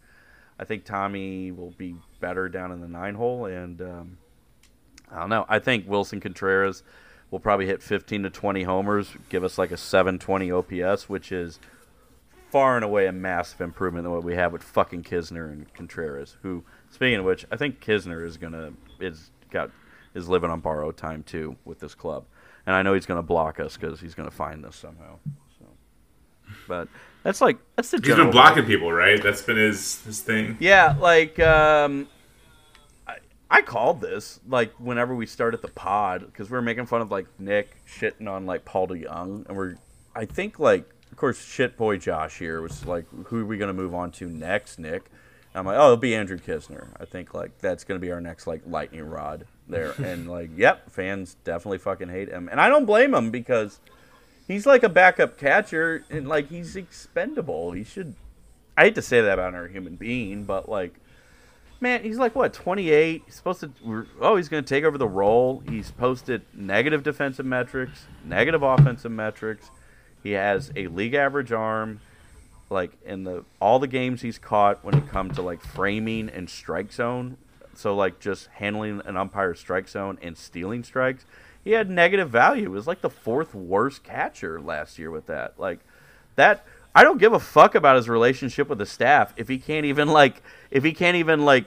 I think Tommy will be better down in the nine hole, and um, I don't know. I think Willson Contreras will probably hit 15 to 20 homers, give us like a 720 OPS, which is far and away a massive improvement than what we have with fucking Knizner and Contreras. Who, speaking of which, I think Knizner is gonna is got is living on borrowed time too with this club, and I know he's gonna block us because he's gonna find us somehow. So, but that's like that's the. Truth. He's been blocking people, right? That's been his his thing. Yeah, like um, I, I called this like whenever we started the pod because we were making fun of like Nick shitting on like Paul DeJong, and we're I think like of course shit boy Josh here was like who are we gonna move on to next, Nick? And I'm like, oh, it'll be Andrew Knizner. I think like that's gonna be our next like lightning rod there, and like, yep, fans definitely fucking hate him, and I don't blame him because he's like a backup catcher and like he's expendable. He should. I hate to say that about our human being, but like, man, he's like what 28. He's supposed to. Oh, he's going to take over the role. He's posted negative defensive metrics, negative offensive metrics. He has a league average arm. Like in the all the games he's caught when it comes to like framing and strike zone, so like just handling an umpire strike zone and stealing strikes he had negative value. It was like the fourth worst catcher last year with that. Like that I don't give a fuck about his relationship with the staff if he can't even like if he can't even like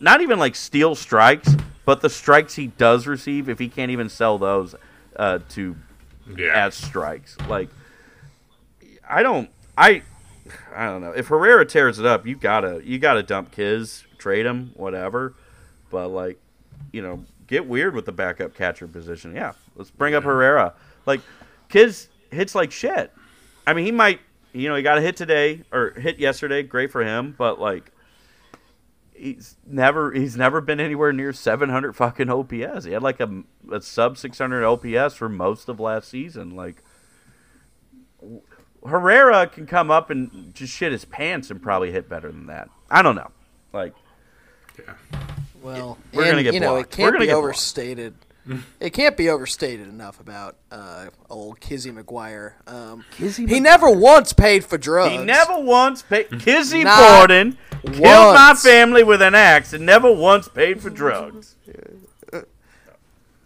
not even like steal strikes, but the strikes he does receive if he can't even sell those uh, to yeah. as strikes. Like I don't I I don't know. If Herrera tears it up, you gotta you gotta dump Kiz, trade him, whatever. But like, you know, get weird with the backup catcher position. Yeah, let's bring up Herrera. Like, kids hits like shit. I mean, he might, you know, he got a hit today or hit yesterday. Great for him, but like, he's never he's never been anywhere near 700 fucking OPS. He had like a, a sub 600 OPS for most of last season. Like, Herrera can come up and just shit his pants and probably hit better than that. I don't know. Like, yeah. Well, we're and, gonna get you know blocked. it can't be overstated. it can't be overstated enough about uh, old Kizzy McGuire. Um, Kizzy he never once paid for drugs. He never once paid. Kizzy Borden killed my family with an axe and never once paid for drugs.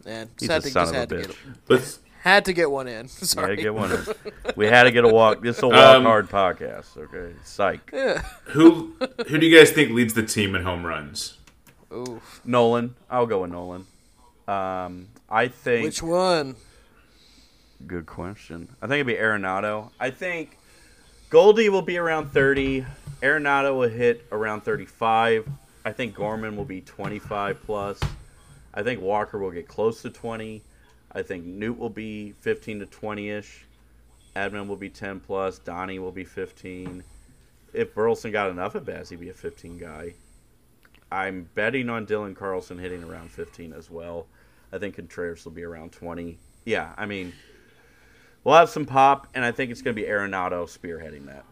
Man, He's a son of a bitch. Let's had to get one in. Sorry. Had to get one in. We had to get a walk. This is a walk um, hard podcast. Okay, psych. Yeah. Who who do you guys think leads the team in home runs? Oof. Nolan. I'll go with Nolan. Um, I think. Which one? Good question. I think it'd be Arenado. I think Goldie will be around 30. Arenado will hit around 35. I think Gorman will be 25 plus. I think Walker will get close to 20. I think Newt will be 15 to 20 ish. Edman will be 10 plus. Donnie will be 15. If Burleson got enough at bats, he'd be a 15 guy. I'm betting on Dylan Carlson hitting around 15 as well. I think Contreras will be around 20. Yeah, I mean, we'll have some pop, and I think it's going to be Arenado spearheading that.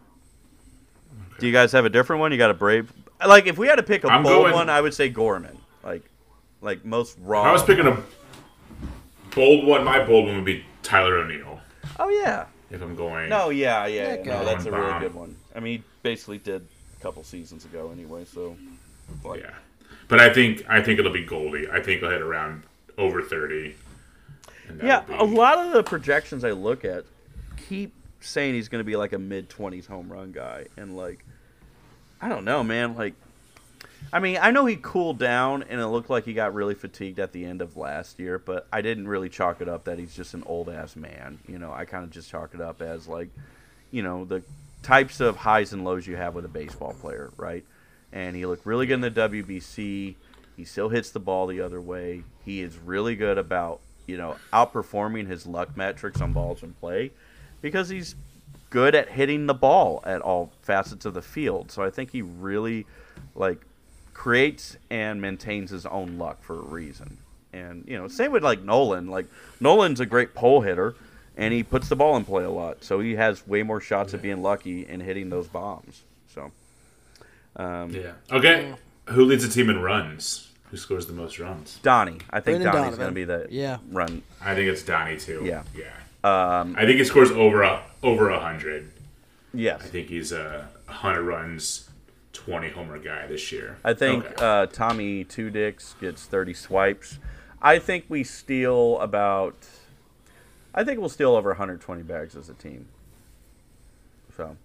Okay. Do you guys have a different one? You got a brave? Like, if we had to pick a I'm bold going... one, I would say Gorman. Like, like most raw. I was picking a bold one. My bold one would be Tyler O'Neill. Oh yeah. If I'm going. No, yeah, yeah. yeah no, that's a really good one. I mean, he basically did a couple seasons ago anyway, so. Like, yeah, but I think I think it'll be Goldie. I think he'll hit around over thirty. Yeah, be... a lot of the projections I look at keep saying he's going to be like a mid twenties home run guy, and like, I don't know, man. Like, I mean, I know he cooled down and it looked like he got really fatigued at the end of last year, but I didn't really chalk it up that he's just an old ass man. You know, I kind of just chalk it up as like, you know, the types of highs and lows you have with a baseball player, right? and he looked really good in the WBC. He still hits the ball the other way. He is really good about you know outperforming his luck metrics on balls in play because he's good at hitting the ball at all facets of the field. So I think he really like creates and maintains his own luck for a reason. And you know, same with like Nolan. Like Nolan's a great pole hitter, and he puts the ball in play a lot. So he has way more shots of being lucky and hitting those bombs. So um, Yeah. Okay. Who leads the team in runs? Who scores the most runs? Donnie, I think Brendan Donnie's going to be the Yeah. run. I think it's Donnie too. Yeah. Yeah. Um, I think he scores over a over a hundred. yes, I think he's a hundred runs, twenty homer guy this year. I think Okay. uh, Tommy Two Dicks gets 30 swipes. I think we steal about. I think we'll steal over 120 bags as a team. So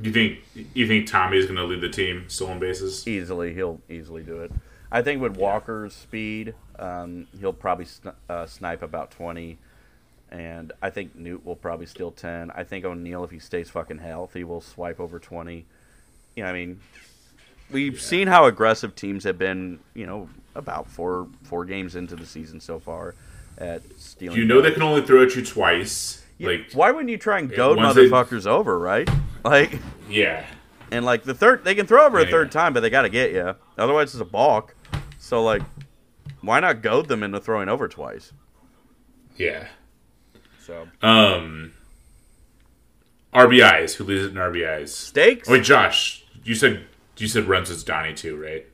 you think you think Tommy's going to lead the team stolen bases? easily, he'll easily do it. I think with Walker's speed, um, he'll probably sn- uh, snipe about 20. And I think Newt will probably steal 10. I think O'Neill, if he stays fucking healthy, will swipe over 20. You know, I mean, we've seen how aggressive teams have been, you know, about four four games into the season so far at stealing. You know they can only throw at you twice. Yeah, Like why wouldn't you try and goad once they- motherfuckers over, right? Like, yeah. and like the third, they can throw over a Yeah. third time, but they got to get you. Otherwise, it's a balk. So like, why not goad them into throwing over twice? Yeah. So Um RBIs. Who leads it in RBIs? stakes. Oh, wait, Josh, you said you said runs is Donnie too, right?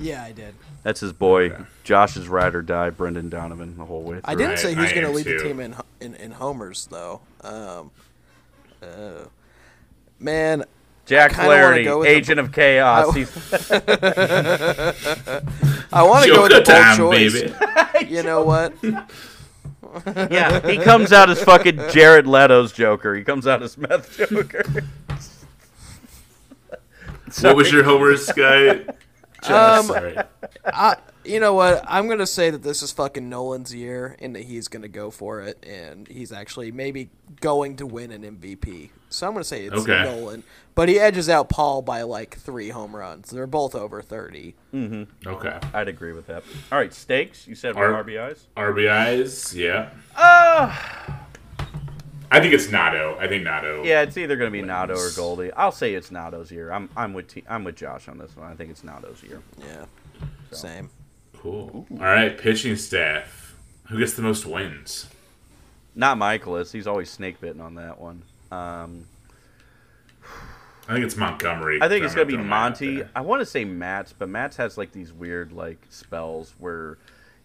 Yeah, I did. That's his boy, Okay. Josh's ride or die, Brendan Donovan, the whole way through. I didn't say who's going to lead too. the team in, in in homers though. Um, uh, man, Jack kinda Flaherty, go with the- Agent of Chaos. I- I want to go with the Joker bold time, choice. baby. You know what? yeah, he comes out as fucking Jared Leto's Joker. He comes out as Meth Joker. What was your homers guy? Um, Sorry. I, you know what? I'm gonna say that this is fucking Nolan's year, and that he's gonna go for it, and he's actually maybe going to win an MVP. So I'm gonna say it's Okay. Nolan, but he edges out Paul by like three home runs. They're both over thirty. Mm-hmm. Okay. I'd agree with that. All right, stakes. You said Ar- were RBIs. RBIs, yeah. Uh, I think it's Nato. I think Nato. yeah, it's either going to be Nato or Goldie. I'll say it's Nato's year. I'm I'm with T- I'm with Josh on this one. I think it's Nato's year. Yeah, same. Cool. All right, pitching staff. Who gets the most wins? Not Mikolas. He's always snake bitten on that one. Um, I think it's Montgomery. I think it's gonna be it- throwing it out Monty. I want to say Matz, but Matz has like these weird like spells where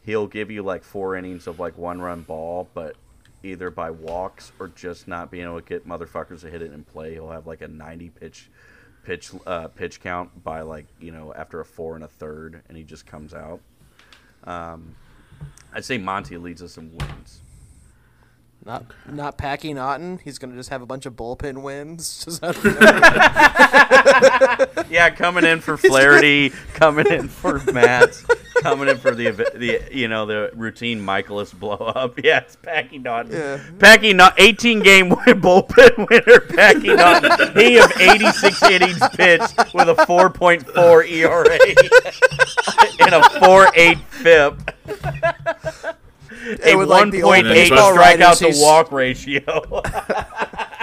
he'll give you like four innings of like one run ball, but either by walks or just not being able to get motherfuckers to hit it in play. He'll have like a ninety pitch pitch uh, pitch count by like you know after a four and a third, and he just comes out. Um, I'd say Monty leads us in wins. Not not Packy Naughton. He's gonna just have a bunch of bullpen wins. Just out of nowhere. Yeah, coming in for Flaherty, coming in for Matt, coming in for the the you know the routine Mikolas blow up. Yeah, it's Packy Naughton. Yeah. Packy Naughton, 18 game win bullpen winner. Packy Naughton. He of 86 innings pitched with a 4.4 ERA and a four eight FIP. A with, like, the 1.8 baseball strikeout to walk ratio.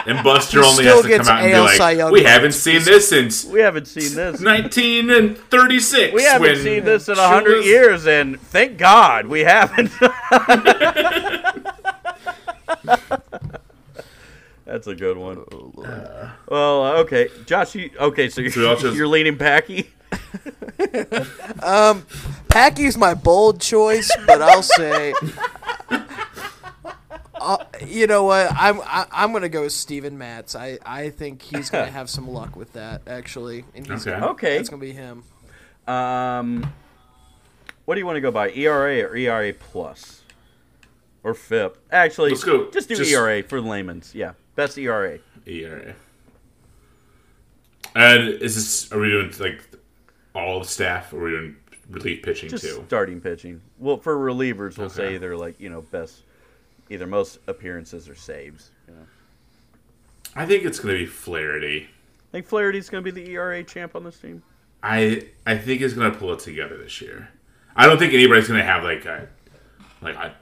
And Buster only has to come out and be AL Cy like, Young "We haven't seen this since we haven't seen this. 19 and 36." We haven't seen this in hundred years, and thank God we haven't. That's a good one. well, uh, okay, Josh. You, okay, so you're, just- you're leaning Packy. Packy's my bold choice, but I'll say, uh, you know what? I'm I, I'm gonna go with Steven Matz. I, I think he's gonna have some luck with that actually, and he's Okay. gonna, Okay. that's gonna be him. Um, what do you want to go by, ERA or ERA plus, or FIP? Actually, Let's go- Just do just- ERA for layman's. Yeah, best ERA. ERA. And is this? Are we doing like all the staff, or doing relief pitching Just too? starting pitching. Well, for relievers, we'll say Okay. either like you know best, either most appearances or saves. You know. I think it's going to be Flaherty. I think Flaherty's going to be the ERA champ on this team? I I think he's going to pull it together this year. I don't think anybody's gonna have like a like a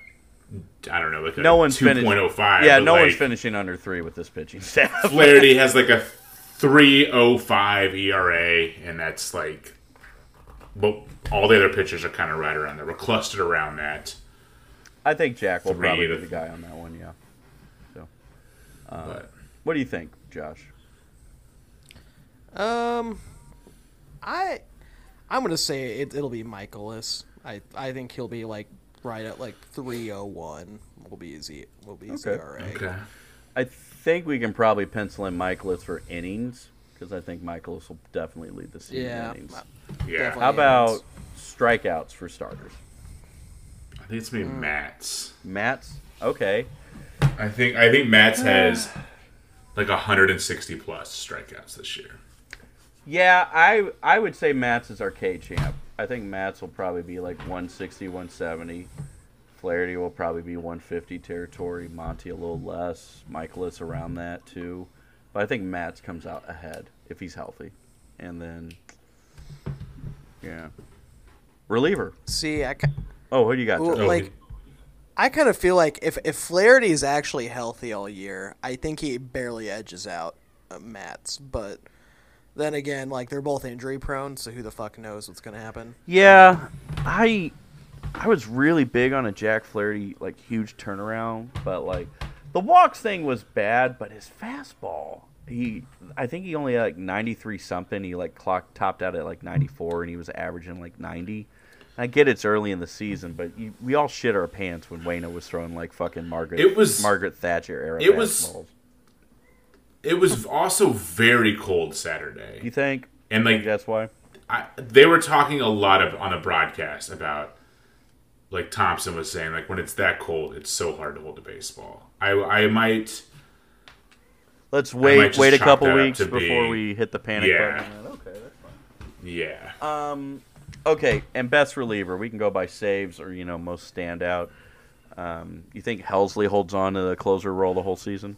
I don't know like No one's two finished. point oh five. Yeah, no like, one's finishing under three with this pitching staff. Flaherty has like a three oh five ERA, and that's like, but all the other pitchers are kind of right around there. We're clustered around that. I think Jack will Three probably to- be the guy on that one. Yeah. So, But what do you think, Josh? Um, I I'm gonna say it, it'll be Mikolas. I I think he'll be like right at like three oh one. Will be easy. Will be his Okay. ERA. okay, I think we can probably pencil in Mikolas for innings because I think Mikolas will definitely lead the season Yeah. in innings. Yeah. Definitely. How about innings. strikeouts for starters? I think it's gonna be Matz. Matz okay. I think I think Matz uh. has like 160 plus strikeouts this year. Yeah, I I would say Matz is our K champ. I think Matz will probably be like 160, 170. Flaherty will probably be 150 territory. Monty a little less. Michaelis around that too. But I think Matz comes out ahead if he's healthy. And then, yeah. Reliever. see? I ki- Oh, who do you got? Well, like I kind of feel like if if Flaherty is actually healthy all year, I think he barely edges out uh, Matz. But then again, like they're both injury prone, so who the fuck knows what's gonna happen? Yeah, I I was really big on a Jack Flaherty like huge turnaround, but like the walks thing was bad, but his fastball, he I think he only had like 93 something. He like clocked topped out at like 94 and he was averaging like 90. I get it's early in the season, but you, we all shit our pants when Waino was throwing like fucking Margaret It was- Margaret Thatcher era. it was- It was also very cold Saturday, You think? and Think like that's why? I, they were talking a lot of on the broadcast about like Thompson was saying like when it's that cold it's so hard to hold a baseball. I I might Let's wait wait a couple weeks before be- we hit the panic Yeah. button. Okay, that's fine. yeah. Um, okay, and best reliever, we can go by saves or you know most standout. Um, you think Helsley holds on to the closer role the whole season?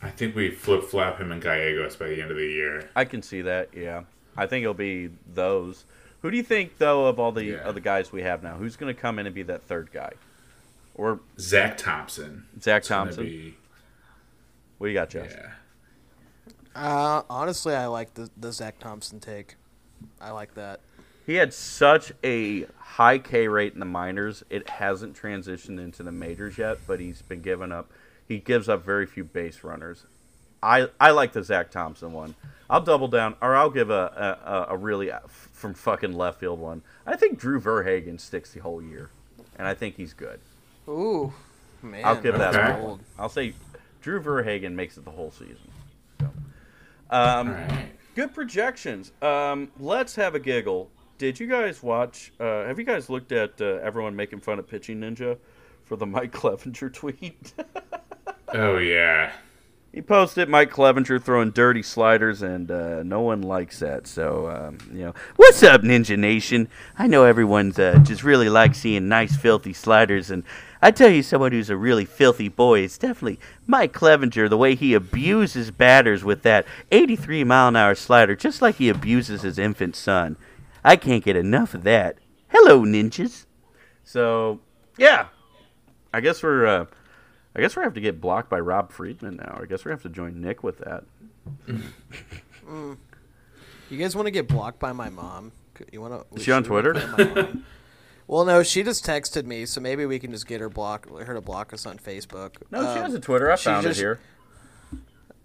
I think we flip flop him and Gallegos by the end of the year. I can see that. Yeah, I think it'll be those. Who do you think though of all the Yeah. of the guys we have now? Who's going to come in and be that third guy? Or Zack Thompson. Zack Thompson? Be- what do you got, Josh? yeah. Uh, honestly, I like the the Zack Thompson take. I like that. He had such a high K rate in the minors. It hasn't transitioned into the majors yet, but he's been giving up. He gives up very few base runners. I I like the Zack Thompson one. I'll double down, or I'll give a a, a- a really uh, from fucking left field one. I think Drew Verhagen sticks the whole year, and I think he's good. Ooh, man. I'll give that Okay. a one. I'll say Drew Verhagen makes it the whole season. So, um, right. Good projections. Um, let's have a giggle. Did you guys watch? Uh, have you guys looked at uh, everyone making fun of Pitching Ninja for the Mike Clevinger tweet? Oh yeah. he posted Mike Clevinger throwing dirty sliders, and uh, no one likes that. So, um, you know, what's up, Ninja Nation? I know everyone's uh, just really likes seeing nice, filthy sliders, and I tell you, someone who's a really filthy boy is definitely Mike Clevinger. The way he abuses batters with that 83 mile an hour slider, just like he abuses his infant son. I can't get enough of that. Hello, ninjas. So, yeah, I guess we're. Uh, I guess we have to get blocked by Rob Friedman now. I guess we have to join Nick with that. You guys want to get blocked by my mom? You want to? Is she on Twitter? well, no, she just texted me, so maybe we can just get her block her to block us on Facebook. No, she Um, has a Twitter. I found just- it here.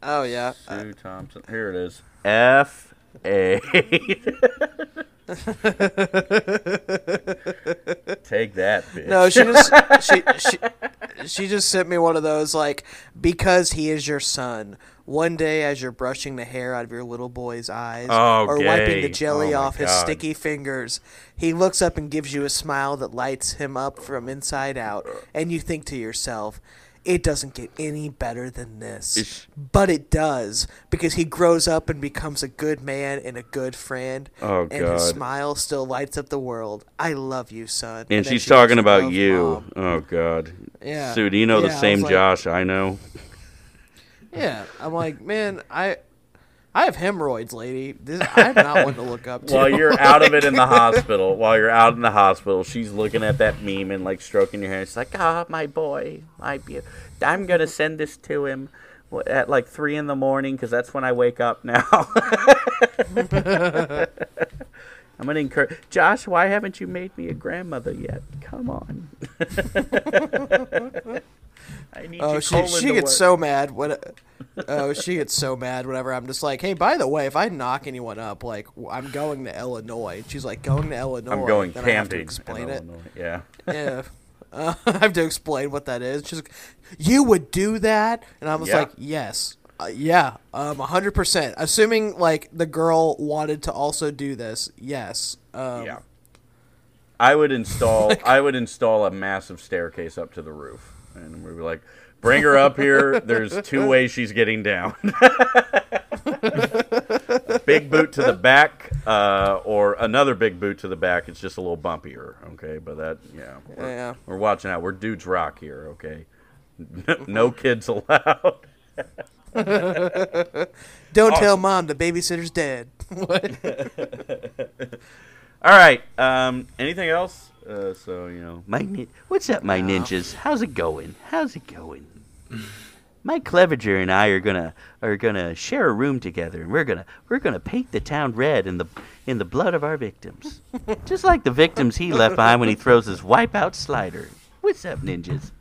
Oh yeah. Uh, Sue Thompson. Here it is. F A. Take that, bitch. No, she just she, she she just sent me one of those like because he is your son. One day, as you're brushing the hair out of your little boy's eyes, Oh, or wiping the jelly Oh, off his God. sticky fingers, he looks up and gives you a smile that lights him up from inside out, and you think to yourself. It doesn't get any better than this. Is- but it does because he grows up and becomes a good man and a good friend. Oh, and his smile still lights up the world. I love you, son. and then she's she talking about you. Mom." Oh God. Yeah. Sue, do you know Yeah, the same was like- Josh I know? Yeah, I'm like, man, I I have hemorrhoids, lady. This, I'm not one to look up to. While you're out of it in the hospital, while you're out in the hospital, she's looking at that meme and like stroking your hair. She's like, "Ah, my boy, my be- I'm gonna send this to him at like three in the morning because that's when I wake up now." I'm gonna encourage Josh. Why haven't you made me a grandmother yet? Come on. I need Oh, she she gets work. so mad when. Oh, she gets so mad whenever I'm just like, hey, by the way, if I knock anyone up, like I'm going to Illinois. She's like, going to Illinois. I'm going then I have to camping. in explain it. Illinois. Yeah. Yeah. Uh, I have to explain what that is. She's like, you would do that, and I was Yeah. like, yes, uh, yeah, um, hundred percent. Assuming like the girl wanted to also do this, yes. Um, Yeah. I would install I would install a massive staircase up to the roof. And we'd be like, bring her up here. There's two ways she's getting down. big boot to the back, uh, or another big boot to the back. It's just a little bumpier, okay? But that yeah. We're, Yeah. we're watching out. We're dudes rock here, okay? no kids allowed. Don't tell mom the babysitter's dead. what? All right. Um, anything else? Uh, so you know, my nin- what's up, my ninjas? How's it going? How's it going? Mike Clevinger and I are gonna are gonna share a room together, and we're gonna we're gonna paint the town red in the in the blood of our victims, just like the victims he left behind when he throws his wipeout slider. What's up, ninjas?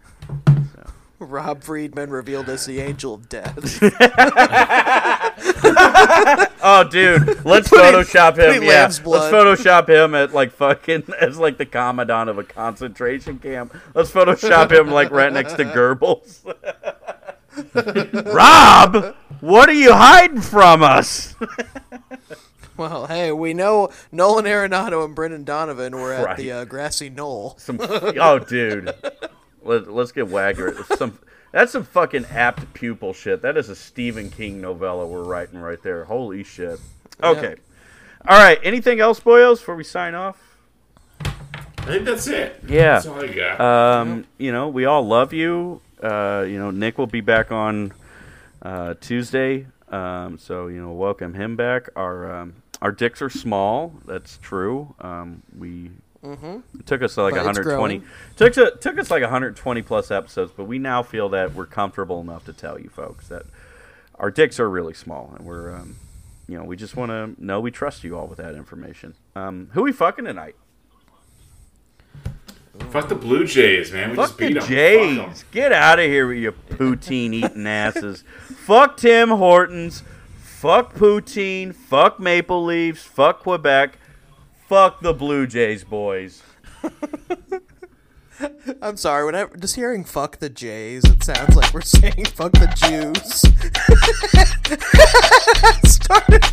Rob Friedman revealed as the angel of death. Oh, dude, let's Putting- Photoshop him. Yeah, let's. Photoshop him at like fucking as like the commandant of a concentration camp. Let's Photoshop him like right next to Goebbels. Rob, what are you hiding from us? well, hey, we know Nolan Arenado and Brendan Donovan were at Right. the uh, grassy knoll. Some, oh, dude, Let, let's get Wagger. Some that's some fucking apt pupil shit. That is a Stephen King novella we're writing right there. Holy shit. Okay. All right. Anything else, boyos, before we sign off? I think that's it. Yeah. That's all I got. Um, you know, we all love you. Uh, you know, Nick will be back on uh, Tuesday. Um, so you know, welcome him back. Our um, our dicks are small. That's true. Um, we it took us like But 120 took to, took us like 120 plus episodes, but we now feel that we're comfortable enough to tell you folks that our dicks are really small, and we're um, you know we just want to know we trust you all with that information. Um, who we fucking tonight? Fuck the Blue Jays, man. We Fuck just beat the them. Jays. Get out of here with your poutine eating asses. Fuck Tim Hortons. Fuck poutine. Fuck Maple Leafs. Fuck Quebec. Fuck the Blue Jays, boys. I'm sorry, whenever just hearing "fuck the Jays," it sounds like we're saying "fuck the Jews." Started